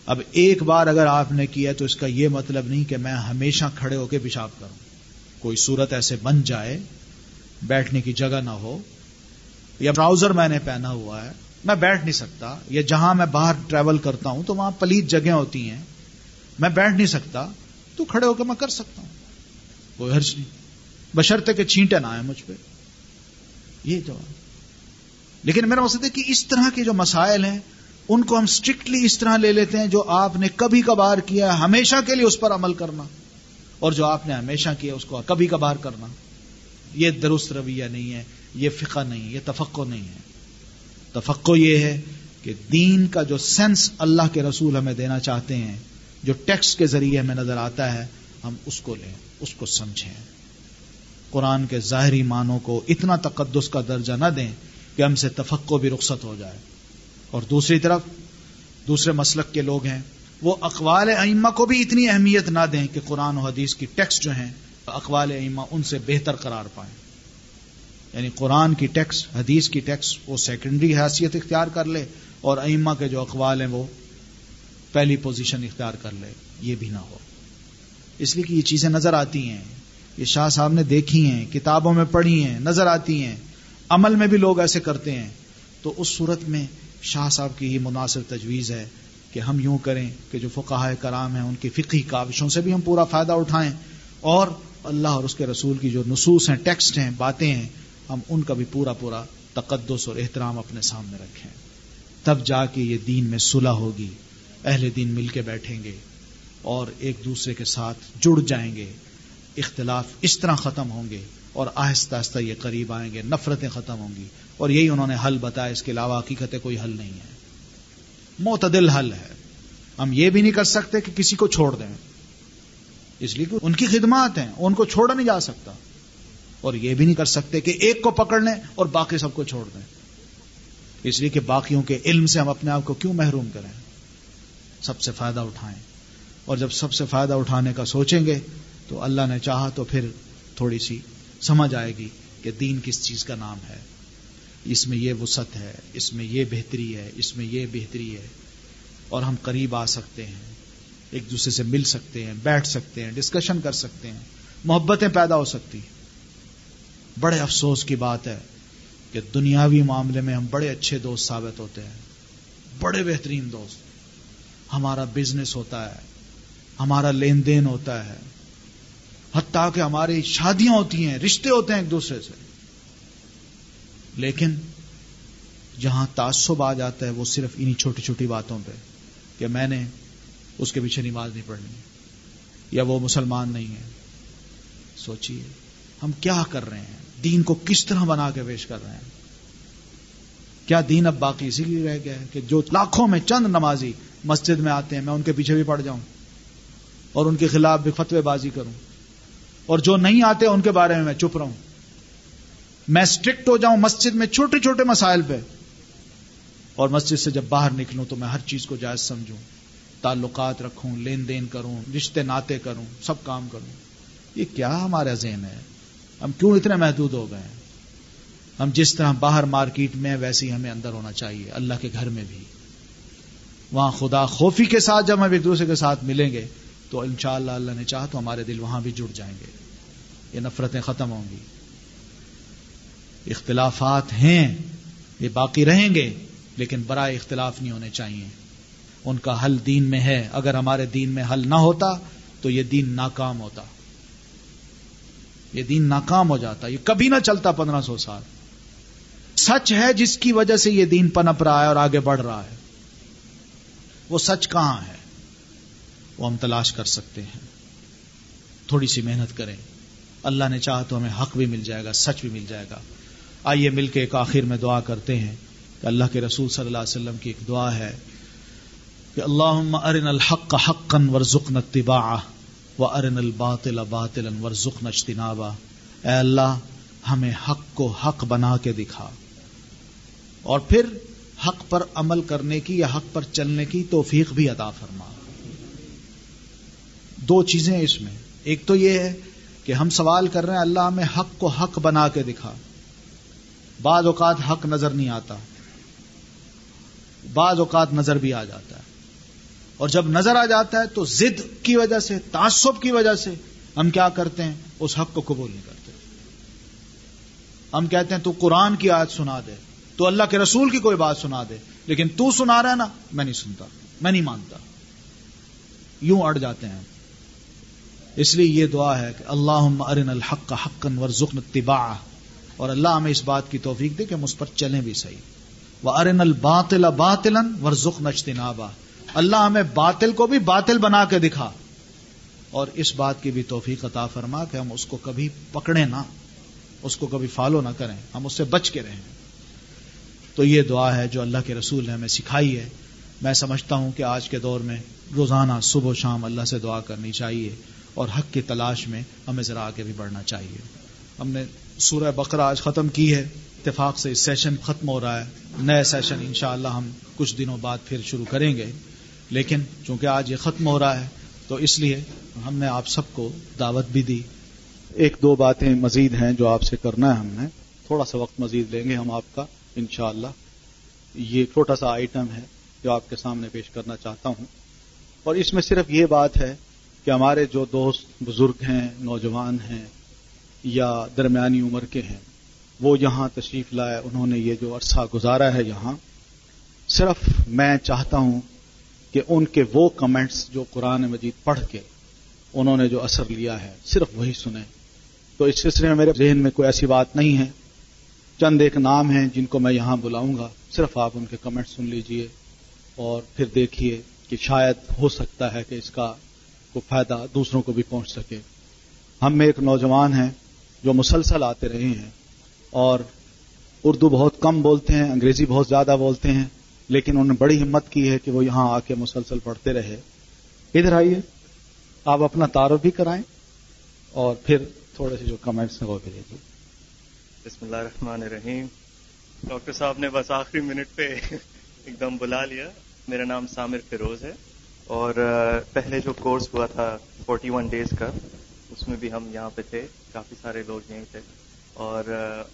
اب ایک بار اگر آپ نے کیا تو اس کا یہ مطلب نہیں کہ میں ہمیشہ کھڑے ہو کے پیشاب کروں۔ کوئی صورت ایسے بن جائے، بیٹھنے کی جگہ نہ ہو۔ یا ٹراؤزر میں نے پہنا ہوا ہے۔ میں بیٹھ نہیں سکتا یا جہاں میں باہر ٹریول کرتا ہوں تو وہاں پلیت جگہ ہوتی ہیں، میں بیٹھ نہیں سکتا تو کھڑے ہو کے میں کر سکتا ہوں۔ کوئی حرج نہیں۔ بشرتے کہ چھینٹے نہ آئے مجھ پہ۔ یہ جواب لیکن میرا مقصد ہے کہ اس طرح کے جو مسائل ہیں، ان کو ہم اسٹرکٹلی اس طرح لے لیتے ہیں جو آپ نے کبھی کبھار کیا ہے، ہمیشہ کے لیے اس پر عمل کرنا۔ اور جو آپ نے ہمیشہ کیا اس کو کبھی کبھار کرنا۔ یہ درست رویہ نہیں ہے، یہ فقہ نہیں یہ تفقع نہیں ہے۔ تفقع یہ ہے کہ دین کا جو سینس اللہ کے رسول ہمیں دینا چاہتے ہیں، جو ٹیکس کے ذریعے ہمیں نظر آتا ہے، ہم اس کو لیں، اس کو سمجھیں۔ قرآن کے ظاہری معنوں کو اتنا تقدس کا درجہ نہ دیں کہ ہم سے تفقع بھی رخصت ہو جائے۔ اور دوسری طرف، دوسرے مسلک کے لوگ ہیں، وہ اقوال ائمہ کو بھی اتنی اہمیت نہ دیں کہ قرآن و حدیث کی ٹیکس جو ہیں، اقوال ائمہ ان سے بہتر قرار پائیں۔ یعنی قرآن کی ٹیکس، حدیث کی ٹیکس، وہ سیکنڈری حیثیت اختیار کر لے اور ائمہ کے جو اقوال ہیں وہ پہلی پوزیشن اختیار کر لے، یہ بھی نہ ہو۔ اس لیے کہ یہ چیزیں نظر آتی ہیں، یہ شاہ صاحب نے دیکھی ہیں، کتابوں میں پڑھی ہیں، نظر آتی ہیں، عمل میں بھی لوگ ایسے کرتے ہیں۔ تو اس صورت میں شاہ صاحب کی ہی مناسب تجویز ہے کہ ہم یوں کریں کہ جو فقاہ کرام ہیں، ان کی فقی کاوشوں سے بھی ہم پورا فائدہ اٹھائیں اور اللہ اور اس کے رسول کی جو نصوص ہیں، ٹیکسٹ ہیں، باتیں ہیں ہم ان کا بھی پورا پورا تقدس اور احترام اپنے سامنے رکھیں۔ تب جا کے یہ دین میں صلح ہوگی، اہل دین مل کے بیٹھیں گے اور ایک دوسرے کے ساتھ جڑ جائیں گے۔ اختلاف اس طرح ختم ہوں گے اور آہستہ آہستہ یہ قریب آئیں گے، نفرتیں ختم ہوں گی۔ اور یہی انہوں نے حل بتایا، اس کے علاوہ حقیقت کوئی حل نہیں ہے۔ معتدل حل ہے۔ ہم یہ بھی نہیں کر سکتے کہ کسی کو چھوڑ دیں۔ اس لیے کہ ان کی خدمات ہیں، ان کو چھوڑا نہیں جا سکتا۔ اور یہ بھی نہیں کر سکتے کہ ایک کو پکڑ لیں اور باقی سب کو چھوڑ دیں۔ اس لیے کہ باقیوں کے علم سے ہم اپنے آپ کو کیوں محروم کریں؟ سب سے فائدہ اٹھائیں۔ اور جب سب سے فائدہ اٹھانے کا سوچیں گے تو اللہ نے چاہا تو پھر تھوڑی سی سمجھ آئے گی کہ دین کس چیز کا نام ہے۔ اس میں یہ وسعت ہے، اس میں یہ بہتری ہے، اس میں یہ بہتری ہے۔ اور ہم قریب آ سکتے ہیں، ایک دوسرے سے مل سکتے ہیں، بیٹھ سکتے ہیں ڈسکشن کر سکتے ہیں۔ محبتیں پیدا ہو سکتی ہیں۔ بڑے افسوس کی بات ہے کہ دنیاوی معاملے میں ہم بڑے اچھے دوست ثابت ہوتے ہیں، بڑے بہترین دوست۔ ہمارا بزنس ہوتا ہے، ہمارا لین دین ہوتا ہے۔ حتیٰ کہ ہماری شادیاں ہوتی ہیں، رشتے ہوتے ہیں ایک دوسرے سے۔ لیکن جہاں تعصب آ جاتا ہے، وہ صرف انہی چھوٹی چھوٹی باتوں پہ کہ میں نے اس کے پیچھے نماز نہیں پڑھنی یا وہ مسلمان نہیں ہے سوچیے ہم کیا کر رہے ہیں؟ دین کو کس طرح بنا کے پیش کر رہے ہیں؟ کیا دین اب باقی اسی لیے رہ گیا ہے کہ جو لاکھوں میں چند نمازی مسجد میں آتے ہیں، میں ان کے پیچھے بھی پڑ جاؤں اور ان کے خلاف بھی فتوی بازی کروں؟ اور جو نہیں آتے ان کے بارے میں میں چپ رہوں؟ میں اسٹرکٹ ہو جاؤں مسجد میں چھوٹے چھوٹے مسائل پہ؟ اور مسجد سے جب باہر نکلوں تو میں ہر چیز کو جائز سمجھوں، تعلقات رکھوں، لین دین کروں، رشتے ناطے کروں، سب کام کروں۔ یہ کیا ہمارا ذہن ہے؟ ہم کیوں اتنے محدود ہو گئے ہیں؟ ہم جس طرح باہر مارکیٹ میں ویسے ہی ہمیں اندر ہونا چاہیے، اللہ کے گھر میں بھی۔ وہاں خدا خوفی کے ساتھ جب ہم ایک دوسرے کے ساتھ ملیں گے، تو انشاءاللہ اللہ اللہ نے چاہا تو ہمارے دل وہاں بھی جڑ جائیں گے۔ یہ نفرتیں ختم ہوں گی۔ اختلافات ہیں، یہ باقی رہیں گے، لیکن برائے اختلاف نہیں ہونے چاہیے۔ ان کا حل دین میں ہے۔ اگر ہمارے دین میں حل نہ ہوتا، تو یہ دین ناکام ہوتا۔ یہ دین ناکام ہو جاتا یہ کبھی نہ چلتا پندرہ سو سال۔ سچ ہے جس کی وجہ سے یہ دین پنپ رہا ہے اور آگے بڑھ رہا ہے۔ وہ سچ کہاں ہے؟ وہ ہم تلاش کر سکتے ہیں۔ تھوڑی سی محنت کریں۔ اللہ نے چاہا تو ہمیں حق بھی مل جائے گا، سچ بھی مل جائے گا۔ آئیے مل کے ایک آخر میں دعا کرتے ہیں۔ کہ اللہ کے رسول صلی اللہ علیہ وسلم کی ایک دعا ہے کہ اللہ ارن الحق حقا ورزقنا اتباعه وارن الباطل باطلا ورزقنا اجتنابا۔ اے اللہ، ہمیں حق کو حق بنا کے دکھا۔ اور پھر حق پر عمل کرنے کی یا حق پر چلنے کی توفیق بھی عطا فرما۔ دو چیزیں اس میں۔ ایک تو یہ ہے کہ ہم سوال کر رہے ہیں، اللہ ہمیں حق کو حق بنا کے دکھا۔ بعض اوقات حق نظر نہیں آتا۔ بعض اوقات نظر بھی آ جاتا ہے۔ اور جب نظر آ جاتا ہے تو زد کی وجہ سے، تعصب کی وجہ سے ہم کیا کرتے ہیں؟ اس حق کو قبول نہیں کرتے۔ ہم کہتے ہیں، تو قرآن کی آیت سنا دے، تو اللہ کے رسول کی کوئی بات سنا دے، لیکن تو سنا رہا ہے نا، میں نہیں سنتا، میں نہیں مانتا۔ یوں اڑ جاتے ہیں۔ اس لیے یہ دعا ہے کہ اللہ ارن الحق حقن ورژن طبا اور اللہ ہمیں اس بات کی توفیق دے کہ ہم اس پر چلیں بھی صحیح۔ وہ ارن الباطل باطل ورژ نجتنابا اللہ ہمیں باطل کو بھی باطل بنا کے دکھا۔ اور اس بات کی بھی توفیق عطا فرما کہ ہم اس کو کبھی پکڑے نہ، اس کو کبھی فالو نہ کریں، ہم اس سے بچ کے رہیں۔ تو یہ دعا ہے جو اللہ کے رسول نے ہمیں سکھائی ہے۔ میں سمجھتا ہوں کہ آج کے دور میں روزانہ صبح و شام اللہ سے دعا کرنی چاہیے اور حق کی تلاش میں ہمیں ذرا آگے بھی بڑھنا چاہیے۔ ہم نے سورہ بقرہ آج ختم کی ہے۔ اتفاق سے سیشن ختم ہو رہا ہے۔ نئے سیشن انشاءاللہ ہم کچھ دنوں بعد پھر شروع کریں گے۔ لیکن چونکہ آج یہ ختم ہو رہا ہے، تو اس لیے ہم نے آپ سب کو دعوت بھی دی۔ ایک دو باتیں مزید ہیں جو آپ سے کرنا ہے ہم نے۔ تھوڑا سا وقت مزید لیں گے ہم آپ کا، انشاءاللہ۔ یہ چھوٹا سا آئٹم ہے جو آپ کے سامنے پیش کرنا چاہتا ہوں۔ اور اس میں صرف یہ بات ہے کہ ہمارے جو دوست بزرگ ہیں، نوجوان ہیں یا درمیانی عمر کے ہیں، وہ یہاں تشریف لائے۔ انہوں نے یہ جو عرصہ گزارا ہے یہاں، صرف میں چاہتا ہوں کہ ان کے وہ کمنٹس جو قرآن مجید پڑھ کے انہوں نے جو اثر لیا ہے، صرف وہی سنیں۔ تو اس سلسلے میں میرے ذہن میں کوئی ایسی بات نہیں ہے۔ چند ایک نام ہیں جن کو میں یہاں بلاؤں گا۔ صرف آپ ان کے کمنٹ سن لیجیے اور پھر دیکھیے کہ شاید ہو سکتا ہے کہ اس کا کوئی فائدہ دوسروں کو بھی پہنچ سکے۔ ہم میں ایک نوجوان ہیں جو مسلسل آتے رہے ہیں اور اردو بہت کم بولتے ہیں، انگریزی بہت زیادہ بولتے ہیں۔ لیکن انہوں نے بڑی ہمت کی ہے کہ وہ یہاں آ کے مسلسل پڑھتے رہے۔ ادھر آئیے، آپ اپنا تعارف بھی کرائیں اور پھر تھوڑے سے جو کمنٹس ہیں وہ بھی دیجیے بسم اللہ الرحمن الرحیم۔ ڈاکٹر صاحب نے بس آخری منٹ پہ ایک دم بلا لیا۔ میرا نام سامر فیروز ہے اور پہلے جو کورس ہوا تھا فورٹی ون ڈیز کا، اس میں بھی ہم یہاں پہ تھے۔ کافی سارے لوگ یہیں تھے۔ اور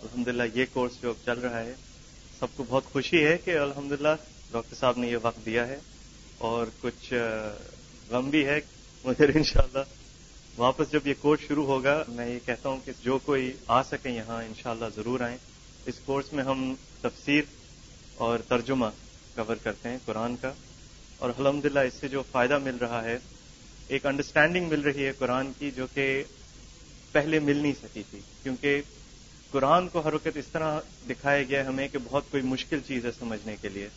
الحمدللہ یہ کورس جو اب چل رہا ہے سب کو بہت خوشی ہے کہ الحمدللہ ڈاکٹر صاحب نے یہ وقت دیا ہے اور کچھ غم بھی ہے مگر انشاءاللہ واپس جب یہ کورس شروع ہوگا میں یہ کہتا ہوں کہ جو کوئی آ سکے یہاں انشاءاللہ ضرور آئیں۔ اس کورس میں ہم تفسیر اور ترجمہ کور کرتے ہیں قرآن کا اور الحمدللہ اس سے جو فائدہ مل رہا ہے، ایک انڈرسٹینڈنگ مل رہی ہے قرآن کی جو کہ پہلے مل نہیں سکی تھی، کیونکہ قرآن کو ہر وقت اس طرح دکھایا گیا ہمیں کہ بہت کوئی مشکل چیز ہے سمجھنے کے لیے۔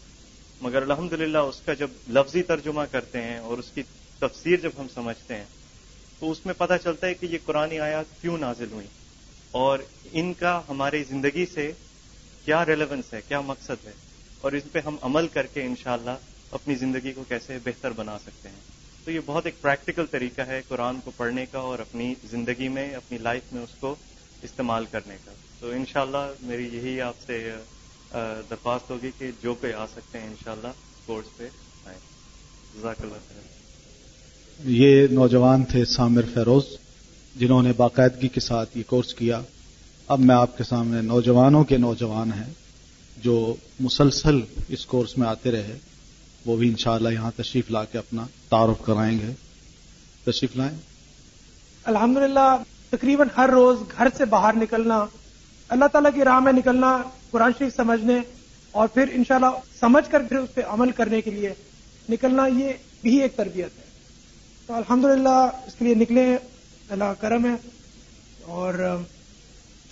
مگر الحمدللہ اس کا جب لفظی ترجمہ کرتے ہیں اور اس کی تفسیر جب ہم سمجھتے ہیں، تو اس میں پتہ چلتا ہے کہ یہ قرآن آیات کیوں نازل ہوئی اور ان کا ہماری زندگی سے کیا ریلیونس ہے، کیا مقصد ہے اور اس پہ ہم عمل کر کے انشاءاللہ اپنی زندگی کو کیسے بہتر بنا سکتے ہیں۔ تو یہ بہت ایک پریکٹیکل طریقہ ہے قرآن کو پڑھنے کا اور اپنی زندگی میں، اپنی لائف میں اس کو استعمال کرنے کا۔ تو انشاءاللہ میری یہی آپ سے درخواست ہوگی کہ جو کوئی آ سکتے ہیں انشاءاللہ کورس پہ آئیں۔ جزاک اللہ خیر۔ یہ نوجوان تھے سامر فیروز جنہوں نے باقاعدگی کے ساتھ یہ کورس کیا۔ اب میں آپ کے سامنے نوجوانوں کے نوجوان ہیں جو مسلسل اس کورس میں آتے رہے وہ بھی انشاءاللہ یہاں تشریف لا کے اپنا تعارف کرائیں گے۔ تشریف لائیں۔ الحمدللہ تقریباً ہر روز گھر سے باہر نکلنا اللہ تعالیٰ کی راہ میں نکلنا، قرآن شریف سمجھنے اور پھر انشاءاللہ سمجھ کر پھر اس پہ عمل کرنے کے لیے نکلنا، یہ بھی ایک تربیت ہے۔ تو الحمدللہ اس کے لیے نکلے اللہ کرم ہے۔ اور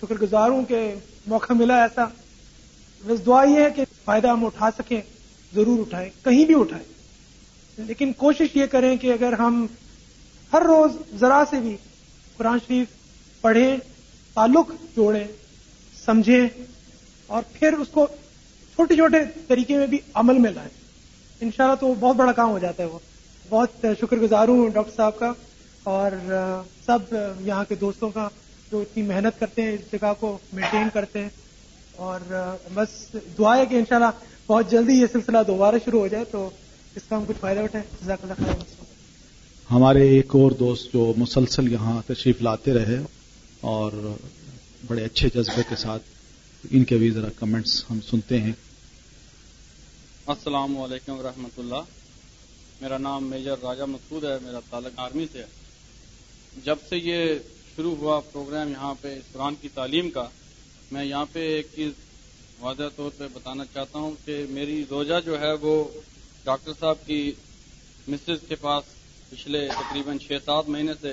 شکر گزار ہوں کہ موقع ملا ایسا۔ بس دعا یہ ہے کہ فائدہ ہم اٹھا سکیں، ضرور اٹھائیں، کہیں بھی اٹھائیں۔ لیکن کوشش یہ کریں کہ اگر ہم ہر روز ذرا سے بھی قرآن شریف پڑھیں، تعلق جوڑیں سمجھیں اور پھر اس کو چھوٹے چھوٹے طریقے میں بھی عمل میں لائیں۔ انشاءاللہ تو بہت بڑا کام ہو جاتا ہے وہ۔ بہت شکر گزار ہوں ڈاکٹر صاحب کا اور سب یہاں کے دوستوں کا جو اتنی محنت کرتے ہیں، اس جگہ کو مینٹین کرتے ہیں۔ اور بس دعا ہے کہ انشاءاللہ بہت جلدی یہ سلسلہ دوبارہ شروع ہو جائے تو اس کا ہم کچھ فائدہ اٹھائیں۔ جزاک اللہ خیر۔ ہمارے ایک اور دوست جو مسلسل یہاں تشریف لاتے رہے اور بڑے اچھے جذبے کے ساتھ ان کے بھی ذرا کمنٹس ہم سنتے ہیں۔ السلام علیکم ورحمۃ اللہ۔ میرا نام میجر راجا مسعود ہے، میرا تعلق آرمی سے ہے۔ جب سے یہ شروع ہوا پروگرام یہاں پہ قرآن کی تعلیم کا، میں یہاں پہ ایک چیز واضح طور پہ بتانا چاہتا ہوں کہ میری روزہ جو ہے وہ ڈاکٹر صاحب کی مسز کے پاس پچھلے تقریباً چھ سات مہینے سے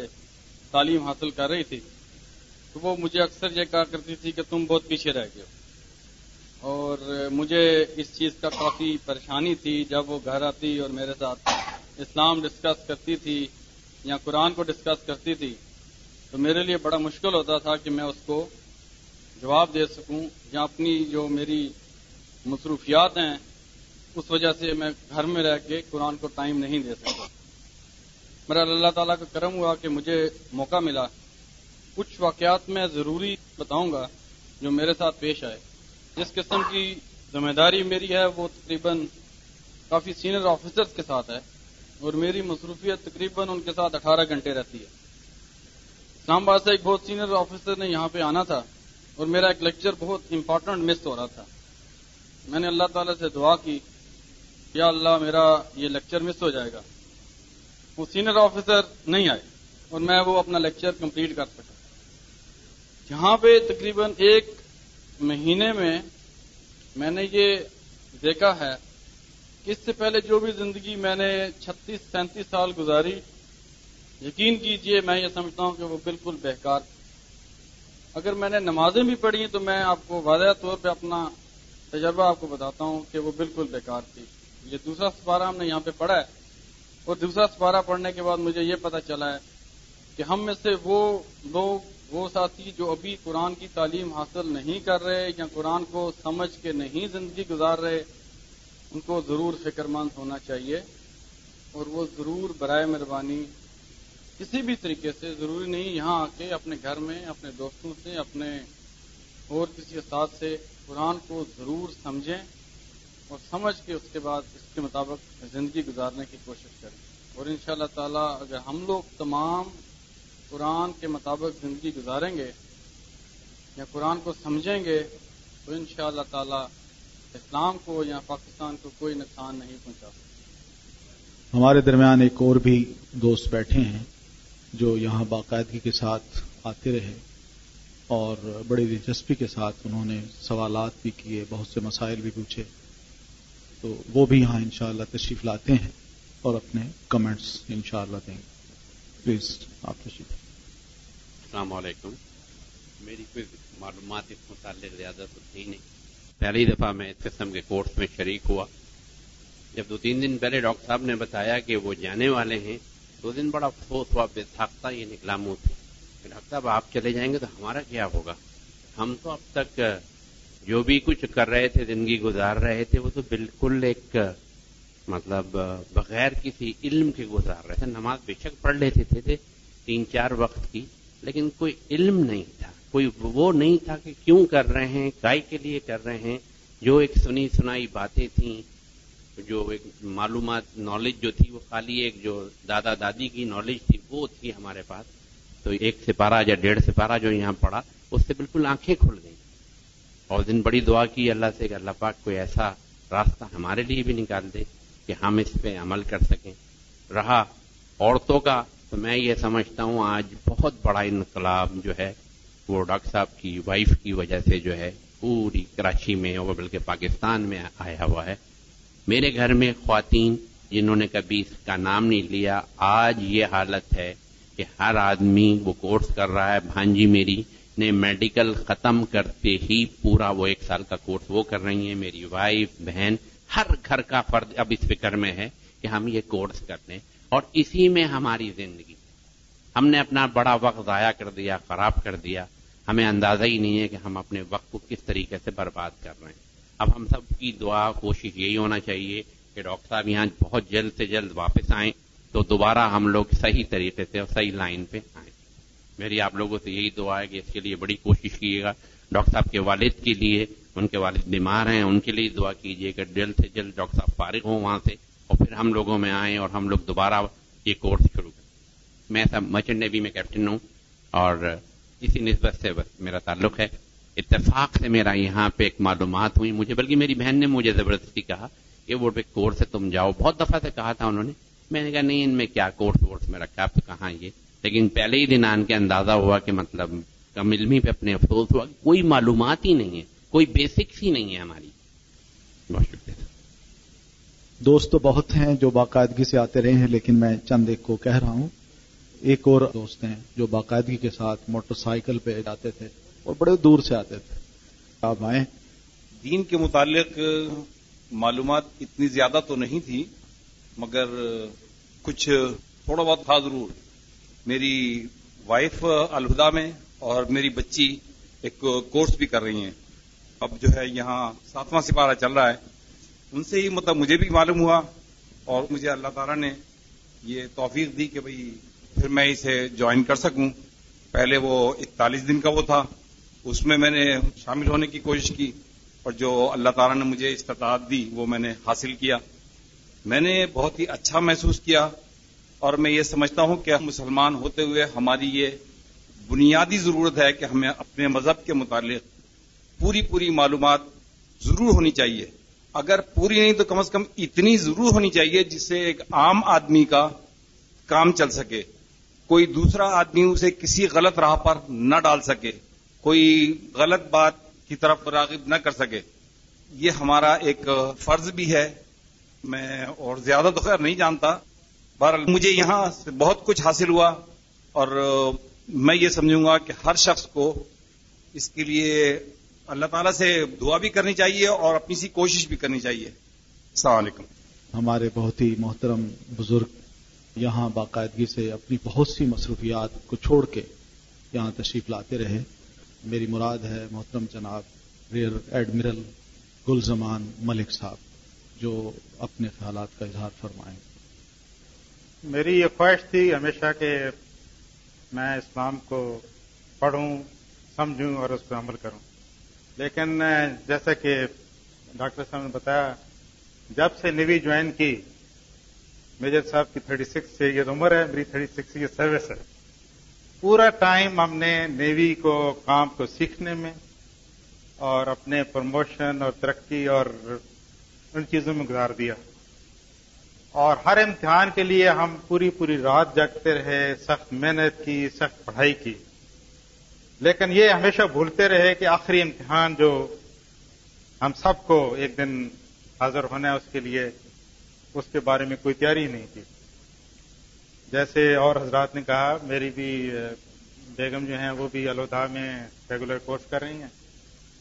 تعلیم حاصل کر رہی تھی۔ تو وہ مجھے اکثر یہ کہا کرتی تھی کہ تم بہت پیچھے رہ گئے اور مجھے اس چیز کا کافی پریشانی تھی جب وہ گھر آتی اور میرے ساتھ اسلام ڈسکس کرتی تھی یا قرآن کو ڈسکس کرتی تھی، تو میرے لیے بڑا مشکل ہوتا تھا کہ میں اس کو جواب دے سکوں یا اپنی جو میری مصروفیات ہیں، اس وجہ سے میں گھر میں رہ کے قرآن کو ٹائم نہیں دے سکتا۔ میرا اللہ تعالیٰ کا کرم ہوا کہ مجھے موقع ملا۔ کچھ واقعات میں ضروری بتاؤں گا جو میرے ساتھ پیش آئے۔ جس قسم کی ذمہ داری میری ہے، وہ تقریباً کافی سینئر آفیسرز کے ساتھ ہے اور میری مصروفیت تقریباً ان کے ساتھ اٹھارہ گھنٹے رہتی ہے۔ اسلام آباد سے ایک بہت سینئر آفیسر نے یہاں پہ آنا تھا اور میرا ایک لیکچر بہت امپورٹنٹ مس ہو رہا تھا۔ میں نے اللہ تعالی سے دعا کی، یا اللہ میرا یہ لیکچر مس ہو جائے گا۔ وہ سینئر آفیسر نہیں آئے اور میں وہ اپنا لیکچر کمپلیٹ کر سکا۔ جہاں پہ تقریباً ایک مہینے میں میں نے یہ دیکھا ہے کہ اس سے پہلے جو بھی زندگی میں نے چھتیس سینتیس سال گزاری، یقین کیجیے میں یہ سمجھتا ہوں کہ وہ بالکل بہکار اگر میں نے نمازیں بھی پڑھی تو میں آپ کو واضح طور پہ اپنا تجربہ آپ کو بتاتا ہوں کہ وہ بالکل بیکار تھی۔ یہ دوسرا سپارہ ہم نے یہاں پہ پڑھا ہے۔ اور دوسرا سپارہ پڑھنے کے بعد مجھے یہ پتا چلا ہے کہ ہم میں سے وہ لوگ وہ ساتھی جو ابھی قرآن کی تعلیم حاصل نہیں کر رہے یا قرآن کو سمجھ کے نہیں زندگی گزار رہے، ان کو ضرور فکر مند ہونا چاہیے اور وہ ضرور برائے مہربانی کسی بھی طریقے سے، ضروری نہیں یہاں آ کے اپنے گھر میں، اپنے دوستوں سے، اپنے اور کسی استاد سے قرآن کو ضرور سمجھیں اور سمجھ کے اس کے بعد اس کے مطابق زندگی گزارنے کی کوشش کریں۔ اور ان شاء اللہ تعالی اگر ہم لوگ تمام قرآن کے مطابق زندگی گزاریں گے یا قرآن کو سمجھیں گے، تو ان شاء اللہ تعالی اسلام کو یا پاکستان کو کوئی نقصان نہیں پہنچا ہمارے درمیان ایک اور بھی دوست بیٹھے ہیں جو یہاں باقاعدگی کے ساتھ آتے رہے اور بڑی دلچسپی کے ساتھ انہوں نے سوالات بھی کیے، بہت سے مسائل بھی پوچھے۔ تو وہ بھی یہاں انشاءاللہ تشریف لاتے ہیں اور اپنے کمنٹس انشاءاللہ دیں۔ گے پلیز، آپ تشریف السلام علیکم۔ میری کوئی معلومات اس متعلق زیادہ تو تھی نہیں۔ پہلی دفعہ میں اس قسم کے کورس میں شریک ہوا۔ جب دو تین دن پہلے ڈاکٹر صاحب نے بتایا کہ وہ جانے والے ہیں دو دن بڑا افسوس ہوا بے تھاکتا یہ نکلا منہ تھی ڈاکٹر صاحب آپ چلے جائیں گے تو ہمارا کیا ہوگا؟ ہم تو اب تک جو بھی کچھ کر رہے تھے زندگی گزار رہے تھے وہ تو بالکل ایک مطلب بغیر کسی علم کے گزار رہے تھے۔ نماز بے شک پڑھ لیتے تھے تین چار وقت کی۔ لیکن کوئی علم نہیں تھا۔ کوئی وہ نہیں تھا کہ کیوں کر رہے ہیں، کائی کے لیے کر رہے ہیں۔ جو ایک سنی سنائی باتیں تھیں، جو ایک معلومات نالج جو تھی وہ خالی ایک جو دادا دادی کی نالج تھی، وہ تھی ہمارے پاس۔ تو ایک سپارہ یا ڈیڑھ سپارہ جو یہاں پڑا، اس سے بالکل آنکھیں کھل گئیں۔ اور دن بڑی دعا کی، اللہ سے کہ اللہ پاک کوئی ایسا راستہ ہمارے لیے بھی نکال دے کہ ہم اس پہ عمل کر سکیں۔ رہا، عورتوں کا تو میں یہ سمجھتا ہوں آج بہت بڑا انقلاب جو ہے، وہ ڈاکٹر صاحب کی وائف کی وجہ سے جو ہے پوری کراچی میں اور بلکہ پاکستان میں آیا ہوا ہے۔ میرے گھر میں خواتین جنہوں نے کبھی اس کا نام نہیں لیا، آج یہ حالت ہے کہ ہر آدمی وہ کورس کر رہا ہے۔ بھانجی میری نے میڈیکل ختم کرتے ہی پورا وہ ایک سال کا کورس وہ کر رہی ہیں۔ میری وائف بہن، ہر گھر کا فرد اب اس فکر میں ہے کہ ہم یہ کورس کر لیں اور اسی میں ہماری زندگی۔ ہم نے اپنا بڑا وقت ضائع کر دیا، خراب کر دیا۔ ہمیں اندازہ ہی نہیں ہے کہ ہم اپنے وقت کو کس طریقے سے برباد کر رہے ہیں۔ اب ہم سب کی دعا، کوشش یہی ہونا چاہیے کہ ڈاکٹر صاحب یہاں بہت جلد سے جلد واپس آئیں تو دوبارہ ہم لوگ صحیح طریقے سے اور صحیح لائن پہ آئیں۔ میری آپ لوگوں سے یہی دعا ہے کہ اس کے لیے بڑی کوشش کیجیے گا۔ ڈاکٹر صاحب کے والد کے لیے، ان کے والد بیمار ہیں، ان کے لیے دعا کیجیے کہ جلد سے جلد ڈاکٹر صاحب فارغ ہوں وہاں سے۔ اور پھر ہم لوگوں میں آئیں اور ہم لوگ دوبارہ یہ کورس شروع کریں۔ میں سب مرچنٹ نیوی میں کیپٹن ہوں اور اسی نسبت سے بس میرا تعلق ہے۔ اتفاق سے میرا یہاں پہ ایک معلومات ہوئی۔ مجھے بلکہ میری بہن نے مجھے زبردستی کہا کہ وہ کورس ہے، تم جاؤ۔ بہت دفعہ سے کہا تھا انہوں نے۔ میں نے کہا، نہیں، ان میں کیا کورس وورس میں رکھا تو کہاں یہ؟ لیکن پہلے ہی دن آن کے اندازہ ہوا کہ مطلب کم علمی پہ اپنے افسوس ہوا کوئی معلومات ہی نہیں ہے، کوئی بیسکس ہی نہیں ہے ہماری۔ بہت شکریہ۔ دوست تو بہت ہیں جو باقاعدگی سے آتے رہے ہیں، لیکن میں چند ایک کو کہہ رہا ہوں۔ ایک اور دوست ہیں جو باقاعدگی کے ساتھ موٹر سائیکل پہ جاتے تھے اور بڑے دور سے آتے تھے۔ آپ آئیں۔ دین کے متعلق معلومات اتنی زیادہ تو نہیں تھی، مگر کچھ تھوڑا بہت تھا ضرور۔ میری وائف الہدا میں اور میری بچی ایک کورس بھی کر رہی ہیں۔ اب جو ہے یہاں ساتواں سپارہ چل رہا ہے۔ ان سے ہی مطلب مجھے بھی معلوم ہوا اور مجھے اللہ تعالیٰ نے یہ توفیق دی کہ بھئی پھر میں اسے جوائن کر سکوں۔ پہلے وہ اکتالیس دن کا وہ تھا۔ اس میں میں نے شامل ہونے کی کوشش کی اور جو اللہ تعالیٰ نے مجھے استطاعت دی وہ میں نے حاصل کیا۔ میں نے بہت ہی اچھا محسوس کیا اور میں یہ سمجھتا ہوں کہ مسلمان ہوتے ہوئے ہماری یہ بنیادی ضرورت ہے کہ ہمیں اپنے مذہب کے متعلق پوری پوری معلومات ضرور ہونی چاہیے۔ اگر پوری نہیں تو کم از کم اتنی ضرور ہونی چاہیے جس سے ایک عام آدمی کا کام چل سکے۔ کوئی دوسرا آدمی اسے کسی غلط راہ پر نہ ڈال سکے۔ کوئی غلط بات کی طرف راغب نہ کر سکے۔ یہ ہمارا ایک فرض بھی ہے۔ میں اور زیادہ تو خیر نہیں جانتا۔ بہرحال مجھے یہاں سے بہت کچھ حاصل ہوا اور میں یہ سمجھوں گا کہ ہر شخص کو اس کے لیے اللہ تعالیٰ سے دعا بھی کرنی چاہیے اور اپنی سی کوشش بھی کرنی چاہیے۔ السلام علیکم۔ ہمارے بہت ہی محترم بزرگ یہاں باقاعدگی سے اپنی بہت سی مصروفیات کو چھوڑ کے یہاں تشریف لاتے رہے۔ میری مراد ہے محترم جناب ریئر ایڈمرل گلزمان ملک صاحب جو اپنے خیالات کا اظہار فرمائیں۔ میری یہ خواہش تھی ہمیشہ کہ میں اسلام کو پڑھوں سمجھوں اور اس پہ عمل کروں۔ لیکن جیسا کہ ڈاکٹر صاحب نے بتایا، جب سے نیوی جوائن کی، میجر صاحب کی تھرٹی سکس سے یہ عمر ہے، میری تھرٹی سکس یہ سروس ہے۔ پورا ٹائم ہم نے نیوی کو، کام کو سیکھنے میں اور اپنے پروموشن اور ترقی اور ان چیزوں میں گزار دیا۔ اور ہر امتحان کے لیے ہم پوری پوری رات جگتے رہے، سخت محنت کی، سخت پڑھائی کی۔ لیکن یہ ہمیشہ بھولتے رہے کہ آخری امتحان جو ہم سب کو ایک دن حاضر ہونا ہے اس کے لیے، اس کے بارے میں کوئی تیاری نہیں کی جیسے اور حضرات نے کہا، میری بھی بیگم جو ہیں، وہ بھی الوداع میں ریگولر کورس کر رہی ہیں۔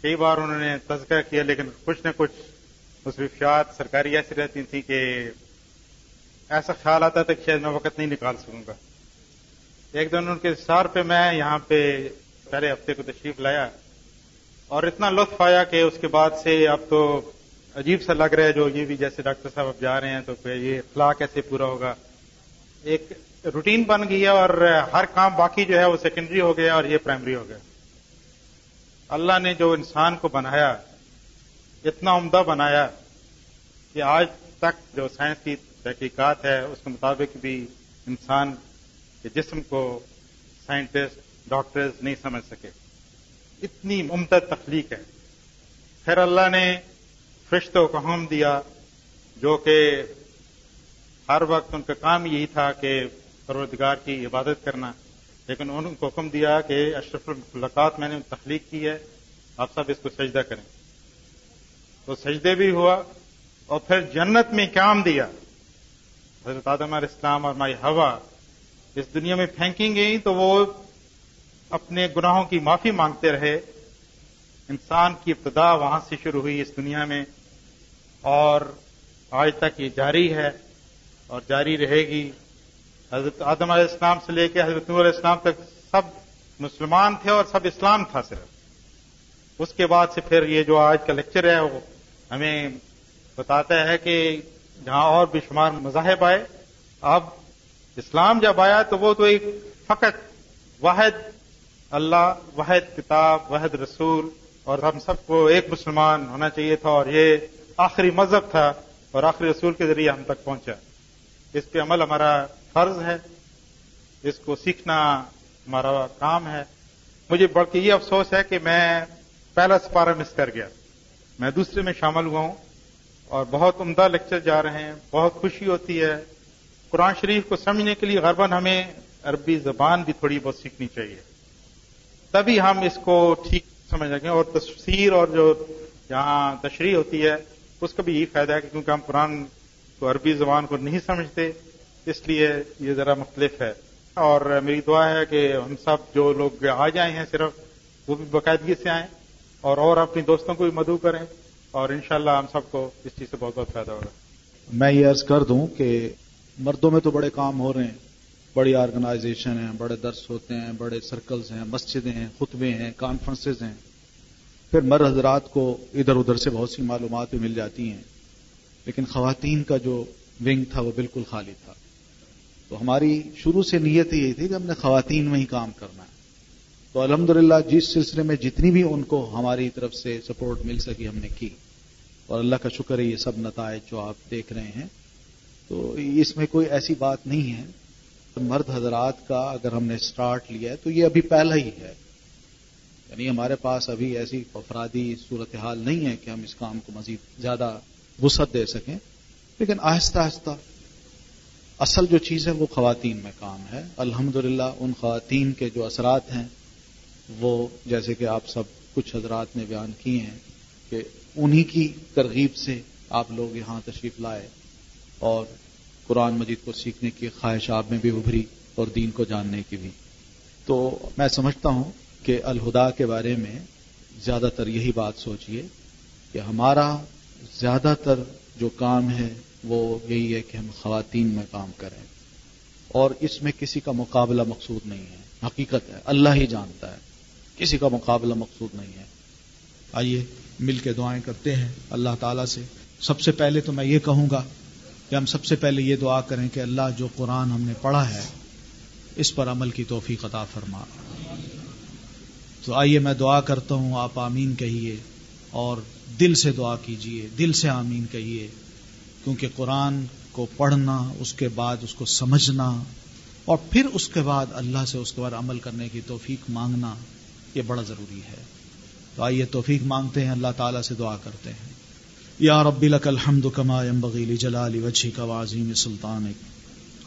کئی بار انہوں نے تذکرہ کیا، لیکن کچھ نہ کچھ مصروفیات سرکاری ایسی رہتی تھیں کہ ایسا خیال آتا تھا کہ شاید میں وقت نہیں نکال سکوں گا۔ ایک دن ان کے سار پہ میں یہاں پہ پہلے ہفتے کو تشریف لایا اور اتنا لطف آیا کہ اس کے بعد سے اب تو عجیب سا لگ رہا ہے جو یہ بھی جیسے ڈاکٹر صاحب اب جا رہے ہیں تو یہ اخلاق کیسے پورا ہوگا۔ ایک روٹین بن گئی ہے اور ہر کام باقی جو ہے وہ سیکنڈری ہو گیا اور یہ پرائمری ہو گیا۔ اللہ نے جو انسان کو بنایا، اتنا عمدہ بنایا کہ آج تک جو سائنس کی تحقیقات ہے، اس کے مطابق بھی انسان کے جسم کو سائنٹسٹ ڈاکٹرز نہیں سمجھ سکے۔ اتنی عمدہ تخلیق ہے۔ پھر اللہ نے فرشتوں کو حکم دیا جو کہ ہر وقت ان کا کام یہی تھا کہ پروردگار کی عبادت کرنا۔ لیکن ان کو حکم دیا کہ اشرف المخلقات میں نے تخلیق کی ہے، آپ سب اس کو سجدہ کریں۔ تو سجدے بھی ہوا اور پھر جنت میں قیام دیا؟ حضرت آدم علیہ السلام اور مائی ہوا اس دنیا میں پھینکی گئی تو وہ اپنے گناہوں کی معافی مانگتے رہے۔ انسان کی ابتدا وہاں سے شروع ہوئی اس دنیا میں اور آج تک یہ جاری ہے اور جاری رہے گی۔ حضرت آدم علیہ السلام سے لے کے حضرت نور علیہ السلام تک سب مسلمان تھے اور سب اسلام تھا صرف۔ اس کے بعد سے پھر یہ جو آج کا لیکچر ہے وہ ہمیں بتاتا ہے کہ جہاں اور بے شمار مذاہب آئے، اب اسلام جب آیا تو وہ تو ایک فقط واحد اللہ واحد کتاب واحد رسول، اور ہم سب کو ایک مسلمان ہونا چاہیے تھا، اور یہ آخری مذہب تھا، اور آخری رسول کے ذریعے ہم تک پہنچا۔ اس پہ عمل ہمارا فرض ہے، اس کو سیکھنا ہمارا کام ہے۔ مجھے بلکہ یہ افسوس ہے کہ میں پہلا سپارہ مس کر گیا۔ میں دوسرے میں شامل ہوا ہوں، اور بہت عمدہ لیکچر جا رہے ہیں، بہت خوشی ہوتی ہے۔ قرآن شریف کو سمجھنے کے لیے غربن ہمیں عربی زبان بھی تھوڑی بہت سیکھنی چاہیے۔ تبھی ہم اس کو ٹھیک سمجھ سکیں اور تفسیر اور جو یہاں تشریح ہوتی ہے، اس کا بھی یہی فائدہ ہے کہ کیونکہ ہم قرآن کو عربی زبان کو نہیں سمجھتے، اس لیے یہ ذرا مختلف ہے۔ اور میری دعا ہے کہ ہم سب جو لوگ آ جائیں ہیں صرف، وہ بھی باقاعدگی سے آئیں اور اور اپنی دوستوں کو بھی مدعو کریں اور انشاءاللہ ہم سب کو اس چیز سے بہت بہت فائدہ ہوگا۔ میں یہ عرض کر دوں کہ مردوں میں تو بڑے کام ہو رہے ہیں۔ بڑی آرگنائزیشن ہیں، بڑے درس ہوتے ہیں، بڑے سرکلز ہیں، مسجدیں ہیں، خطبے ہیں کانفرنسز ہیں۔ پھر مر حضرات کو ادھر ادھر سے بہت سی معلومات بھی مل جاتی ہیں۔ لیکن خواتین کا جو ونگ تھا، وہ بالکل خالی تھا۔ تو ہماری شروع سے نیت یہی تھی کہ ہم نے خواتین میں ہی کام کرنا ہے۔ تو الحمدللہ جس سلسلے میں جتنی بھی ان کو ہماری طرف سے سپورٹ مل سکی، ہم نے کی۔ اور اللہ کا شکر ہے، یہ سب نتائج جو آپ دیکھ رہے ہیں۔ تو اس میں کوئی ایسی بات نہیں ہے۔ مرد حضرات کا اگر ہم نے اسٹارٹ لیا ہے تو یہ ابھی پہلا ہی ہے۔ یعنی ہمارے پاس ابھی ایسی افرادی صورتحال نہیں ہے کہ ہم اس کام کو مزید زیادہ وسعت دے سکیں۔ لیکن آہستہ آہستہ اصل جو چیز ہے وہ خواتین میں کام ہے۔ الحمد ان خواتین کے جو اثرات ہیں وہ جیسے کہ آپ سب کچھ حضرات نے بیان کیے ہیں کہ انہی کی ترغیب سے آپ لوگ یہاں تشریف لائے اور قرآن مجید کو سیکھنے کی خواہش آپ میں بھی ابھری اور دین کو جاننے کی بھی۔ تو میں سمجھتا ہوں کہ الہدا کے بارے میں زیادہ تر یہی بات سوچیے کہ ہمارا زیادہ تر جو کام ہے وہ یہی ہے کہ ہم خواتین میں کام کریں۔ اور اس میں کسی کا مقابلہ مقصود نہیں ہے۔ حقیقت ہے، اللہ ہی جانتا ہے۔ کسی کا مقابلہ مقصود نہیں ہے۔ آئیے مل کے دعائیں کرتے ہیں۔ اللہ تعالی سے سب سے پہلے تو میں یہ کہوں گا کہ ہم سب سے پہلے یہ دعا کریں کہ اللہ جو قرآن ہم نے پڑھا ہے، اس پر عمل کی توفیق عطا فرما۔ تو آئیے میں دعا کرتا ہوں، آپ آمین کہیے اور دل سے دعا کیجیے دل سے آمین کہیے، کیونکہ قرآن کو پڑھنا، اس کے بعد اس کو سمجھنا اور پھر اس کے بعد اللہ سے اس کے بعد عمل کرنے کی توفیق مانگنا، یہ بڑا ضروری ہے۔ تو آئیے توفیق مانگتے ہیں، اللہ تعالیٰ سے دعا کرتے ہیں۔ یا رب لك الحمد كما ينبغي لجلال وجهك وعظيم سلطانك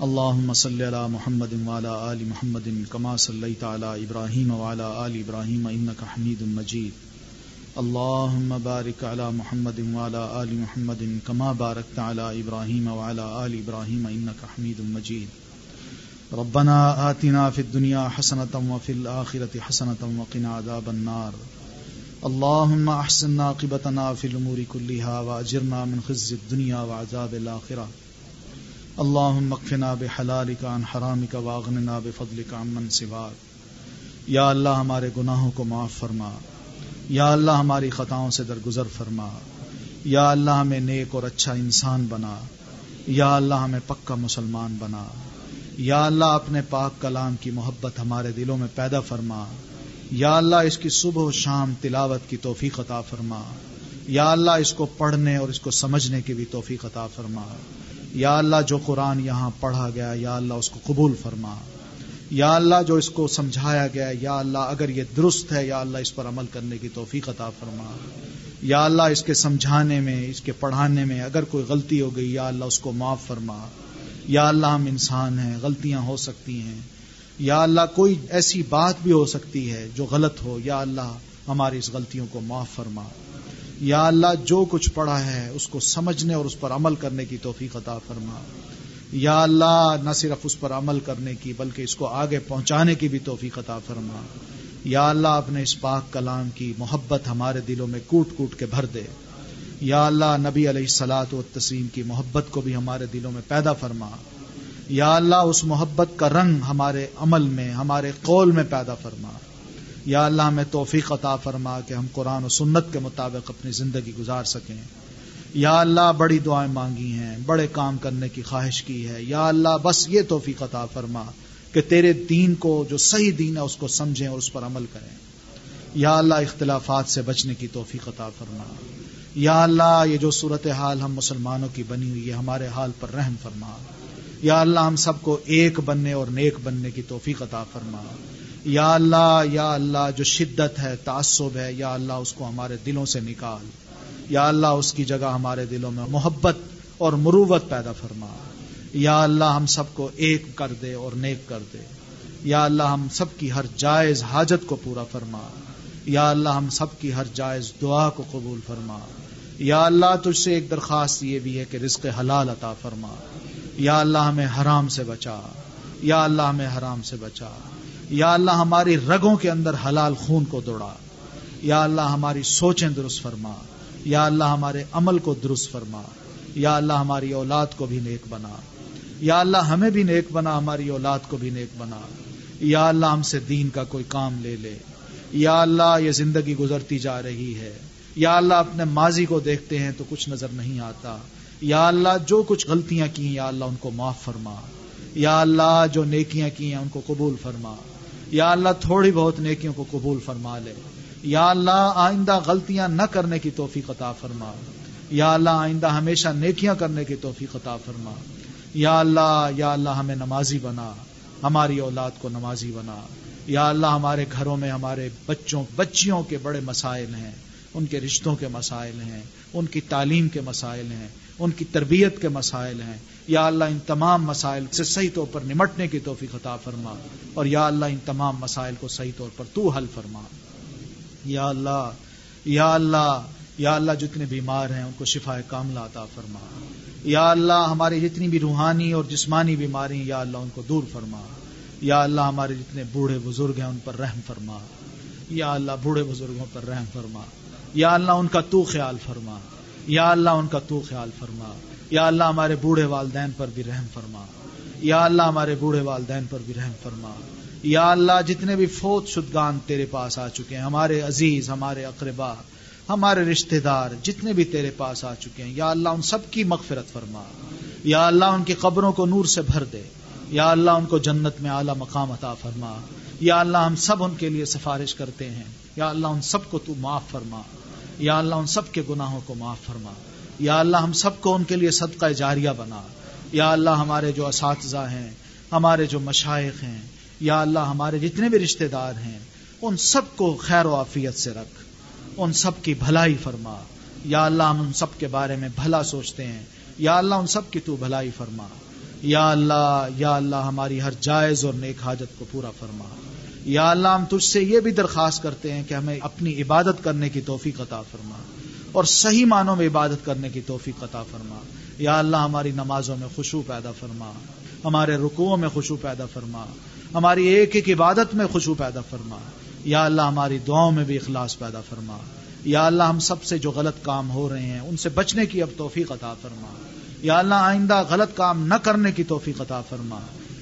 اللهم صل على محمد وعلى آل محمد كما صليت على إبراهيم وعلى آل إبراهيم إنك حميد مجيد اللهم بارك على محمد وعلى آل محمد كما باركت على إبراهيم وعلى آل إبراهيم إنك حميد مجيد ربنا آتنا في الدنيا حسنة وفي الآخرة حسنة وقنا عذاب النار اللهم احسن عاقبتنا في الامور كلها واجرنا من خزي الدنيا وعذاب الاخره اللهم اكفنا بحلالك عن حرامك واغننا بفضلك عمن سواك یا اللہ ہمارے گناہوں کو معاف فرما. یا اللہ ہماری خطاؤں سے درگزر فرما. یا اللہ ہمیں نیک اور اچھا انسان بنا. یا اللہ ہمیں پکا مسلمان بنا. یا اللہ اپنے پاک کلام کی محبت ہمارے دلوں میں پیدا فرما. یا اللہ اس کی صبح و شام تلاوت کی توفیق عطا فرما یا اللہ اس کو پڑھنے اور اس کو سمجھنے کی بھی توفیق عطا فرما یا اللہ جو قرآن یہاں پڑھا گیا یا اللہ اس کو قبول فرما یا اللہ جو اس کو سمجھایا گیا یا اللہ اگر یہ درست ہے یا اللہ اس پر عمل کرنے کی توفیق عطا فرما یا اللہ اس کے سمجھانے میں اس کے پڑھانے میں اگر کوئی غلطی ہو گئی یا اللہ اس کو معاف فرما یا اللہ ہم انسان ہیں غلطیاں ہو سکتی ہیں یا اللہ کوئی ایسی بات بھی ہو سکتی ہے جو غلط ہو، یا اللہ ہماری اس غلطیوں کو معاف فرما۔ یا اللہ جو کچھ پڑھا ہے اس کو سمجھنے اور اس پر عمل کرنے کی توفیق عطا فرما۔ یا اللہ نہ صرف اس پر عمل کرنے کی بلکہ اس کو آگے پہنچانے کی بھی توفیق عطا فرما۔ یا اللہ اپنے اس پاک کلام کی محبت ہمارے دلوں میں کوٹ کوٹ کے بھر دے۔ یا اللہ نبی علیہ السلاط و تسلیم کی محبت کو بھی ہمارے دلوں میں پیدا فرما۔ یا اللہ اس محبت کا رنگ ہمارے عمل میں، ہمارے قول میں پیدا فرما۔ یا اللہ ہمیں توفیق عطا فرما کہ ہم قرآن و سنت کے مطابق اپنی زندگی گزار سکیں۔ یا اللہ بڑی دعائیں مانگی ہیں، بڑے کام کرنے کی خواہش کی ہے۔ یا اللہ بس یہ توفیق عطا فرما کہ تیرے دین کو، جو صحیح دین ہے، اس کو سمجھیں اور اس پر عمل کریں۔ یا اللہ اختلافات سے بچنے کی توفیق عطا فرما۔ یا اللہ یہ جو صورت حال ہم مسلمانوں کی بنی ہوئی ہے، ہمارے حال پر رحم فرما۔ یا اللہ ہم سب کو ایک بننے اور نیک بننے کی توفیق عطا فرما۔ یا اللہ یا اللہ، جو شدت ہے، تعصب ہے، یا اللہ اس کو ہمارے دلوں سے نکال۔ یا اللہ اس کی جگہ ہمارے دلوں میں محبت اور مروت پیدا فرما۔ یا اللہ ہم سب کو ایک کر دے اور نیک کر دے۔ یا اللہ ہم سب کی ہر جائز حاجت کو پورا فرما۔ یا اللہ ہم سب کی ہر جائز دعا کو قبول فرما۔ یا اللہ تجھ سے ایک درخواست یہ بھی ہے کہ رزق حلال عطا فرما۔ یا اللہ ہمیں حرام سے بچا یا اللہ ہمیں حرام سے بچا یا اللہ ہماری رگوں کے اندر حلال خون کو دوڑا یا اللہ ہماری سوچیں درست فرما یا اللہ ہمارے عمل کو درست فرما یا اللہ ہماری اولاد کو بھی نیک بنا یا اللہ ہمیں بھی نیک بنا ہماری اولاد کو بھی نیک بنا یا اللہ ہم سے دین کا کوئی کام لے لے یا اللہ یہ زندگی گزرتی جا رہی ہے یا اللہ اپنے ماضی کو دیکھتے ہیں تو کچھ نظر نہیں آتا یا اللہ جو کچھ غلطیاں کی یا اللہ ان کو معاف فرما۔ یا اللہ جو نیکیاں کی ہیں ان کو قبول فرما۔ یا اللہ تھوڑی بہت نیکیوں کو قبول فرما لے۔ یا اللہ آئندہ غلطیاں نہ کرنے کی توفیق عطا فرما۔ یا اللہ آئندہ ہمیشہ نیکیاں کرنے کی توفیق عطا فرما۔ یا اللہ یا اللہ ہمیں نمازی بنا۔ ہماری اولاد کو نمازی بنا۔ یا اللہ ہمارے گھروں میں ہمارے بچوں، بچیوں کے بڑے مسائل ہیں۔ ان کے رشتوں کے مسائل ہیں۔ ان کی تعلیم کے مسائل ہیں۔ ان کی تربیت کے مسائل ہیں۔ یا اللہ ان تمام مسائل سے صحیح طور پر نمٹنے کی توفیق عطا فرما۔ اور یا اللہ ان تمام مسائل کو صحیح طور پر تو حل فرما۔ یا اللہ یا اللہ یا اللہ جتنے بیمار ہیں ان کو شفا کاملہ عطا فرما۔ یا اللہ ہماری جتنی بھی روحانی اور جسمانی بیماری یا اللہ ان کو دور فرما۔ یا اللہ ہمارے جتنے بوڑھے بزرگ ہیں ان پر رحم فرما۔ یا اللہ بوڑھے بزرگوں پر رحم فرما۔ یا اللہ ان کا تو خیال فرما۔ یا اللہ ان کا تو خیال فرما، یا اللہ ہمارے بوڑھے والدین پر بھی رحم فرما، یا اللہ ہمارے بوڑھے والدین پر بھی رحم فرما، یا اللہ جتنے بھی فوت شدگان تیرے پاس آ چکے ہیں، ہمارے عزیز، ہمارے اقربا، ہمارے رشتہ دار، جتنے بھی تیرے پاس آ چکے ہیں، یا اللہ ان سب کی مغفرت فرما، یا اللہ ان کی قبروں کو نور سے بھر دے، یا اللہ ان کو جنت میں اعلی مقام عطا فرما، یا اللہ ہم سب ان کے لیے سفارش کرتے ہیں، یا اللہ ان سب کو تو معاف فرما۔ یا اللہ ان سب کے گناہوں کو معاف فرما۔ یا اللہ ہم سب کو ان کے لیے صدقہ جاریہ بنا۔ یا اللہ ہمارے جو اساتذہ ہیں، ہمارے جو مشائق ہیں، یا اللہ ہمارے جتنے بھی رشتہ دار ہیں، ان سب کو خیر و عافیت سے رکھ۔ ان سب کی بھلائی فرما۔ یا اللہ ہم ان سب کے بارے میں بھلا سوچتے ہیں۔ یا اللہ ان سب کی تو بھلائی فرما۔ یا اللہ یا اللہ ہماری ہر جائز اور نیک حاجت کو پورا فرما۔ یا اللہ ہم تجھ سے یہ بھی درخواست کرتے ہیں کہ ہمیں اپنی عبادت کرنے کی توفیق عطا فرما اور صحیح معنوں میں عبادت کرنے کی توفیق عطا فرما یا اللہ ہماری نمازوں میں خوشبو پیدا فرما ہمارے رکوعوں میں خوشبو پیدا فرما ہماری ایک ایک عبادت میں خوشبو پیدا فرما یا اللہ ہماری دعاؤں میں بھی اخلاص پیدا فرما یا اللہ ہم سب سے جو غلط کام ہو رہے ہیں ان سے بچنے کی اب توفیق عطا فرما یا اللہ آئندہ غلط کام نہ کرنے کی توفیق عطا فرما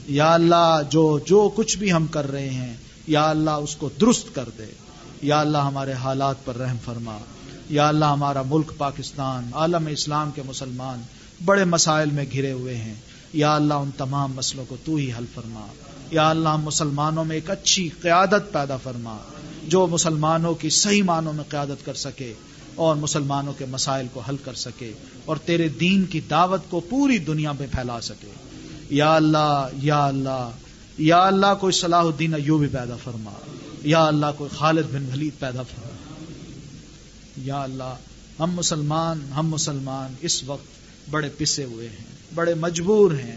یا اللہ جو جو کچھ بھی ہم کر رہے ہیں یا اللہ اس کو درست کر دے۔ یا اللہ ہمارے حالات پر رحم فرما۔ یا اللہ ہمارا ملک پاکستان، عالم اسلام کے مسلمان بڑے مسائل میں گھرے ہوئے ہیں۔ یا اللہ ان تمام مسئلوں کو تو ہی حل فرما۔ یا اللہ مسلمانوں میں ایک اچھی قیادت پیدا فرما۔ جو مسلمانوں کی صحیح معنوں میں قیادت کر سکے اور مسلمانوں کے مسائل کو حل کر سکے اور تیرے دین کی دعوت کو پوری دنیا میں پھیلا سکے۔ یا اللہ یا اللہ یا اللہ کوئی صلاح الدین ایوبی پیدا فرما، یا اللہ کوئی خالد بن ولید پیدا فرما۔ یا اللہ، ہم مسلمان ہم مسلمان اس وقت بڑے پسے ہوئے ہیں، بڑے مجبور ہیں۔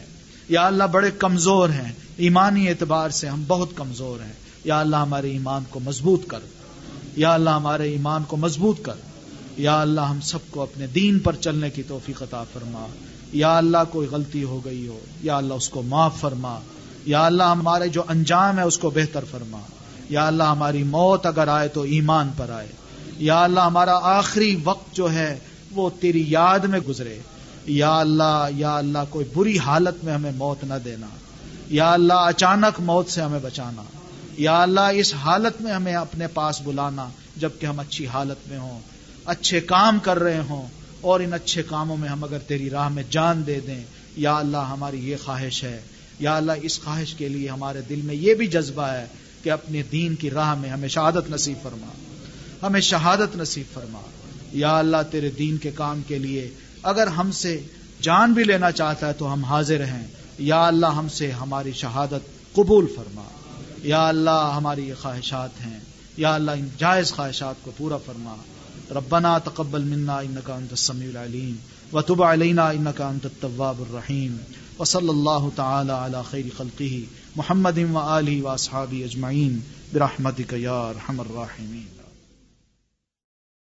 یا اللہ، بڑے کمزور ہیں۔ ایمانی اعتبار سے ہم بہت کمزور ہیں۔ یا اللہ، ہمارے ایمان کو مضبوط کر۔ یا اللہ، ہمارے ایمان کو مضبوط کر۔ یا اللہ، ہم سب کو اپنے دین پر چلنے کی توفیق عطا فرما۔ یا اللہ، کوئی غلطی ہو گئی ہو، یا اللہ، اس کو معاف فرما۔ یا اللہ ہمارے جو انجام ہے اس کو بہتر فرما۔ یا اللہ ہماری موت اگر آئے تو ایمان پر آئے۔ یا اللہ ہمارا آخری وقت جو ہے وہ تیری یاد میں گزرے۔ یا اللہ یا اللہ کوئی بری حالت میں ہمیں موت نہ دینا۔ یا اللہ اچانک موت سے ہمیں بچانا۔ یا اللہ اس حالت میں ہمیں اپنے پاس بلانا جبکہ ہم اچھی حالت میں ہوں۔ اچھے کام کر رہے ہوں اور ان اچھے کاموں میں ہم اگر تیری راہ میں جان دے دیں۔ یا اللہ ہماری یہ خواہش ہے یا اللہ، اس خواہش کے لیے ہمارے دل میں یہ بھی جذبہ ہے کہ اپنے دین کی راہ میں ہمیں شہادت نصیب فرما۔ ہمیں شہادت نصیب فرما۔ یا اللہ، تیرے دین کے کام کے لیے اگر ہم سے جان بھی لینا چاہتا ہے تو ہم حاضر ہیں۔ یا اللہ، ہم سے ہماری شہادت قبول فرما۔ یا اللہ، ہماری یہ خواہشات ہیں۔ یا اللہ، ان جائز خواہشات کو پورا فرما۔ ربنا تقبل منا، انکا انت السمیع العلیم۔ وتب علینا، انکا انت التواب الرحیم۔ وصلی اللہ تعالی علی خیر خلقه محمد و آلہ و اصحابہ اجمعین برحمتک یا ارحم الراحمین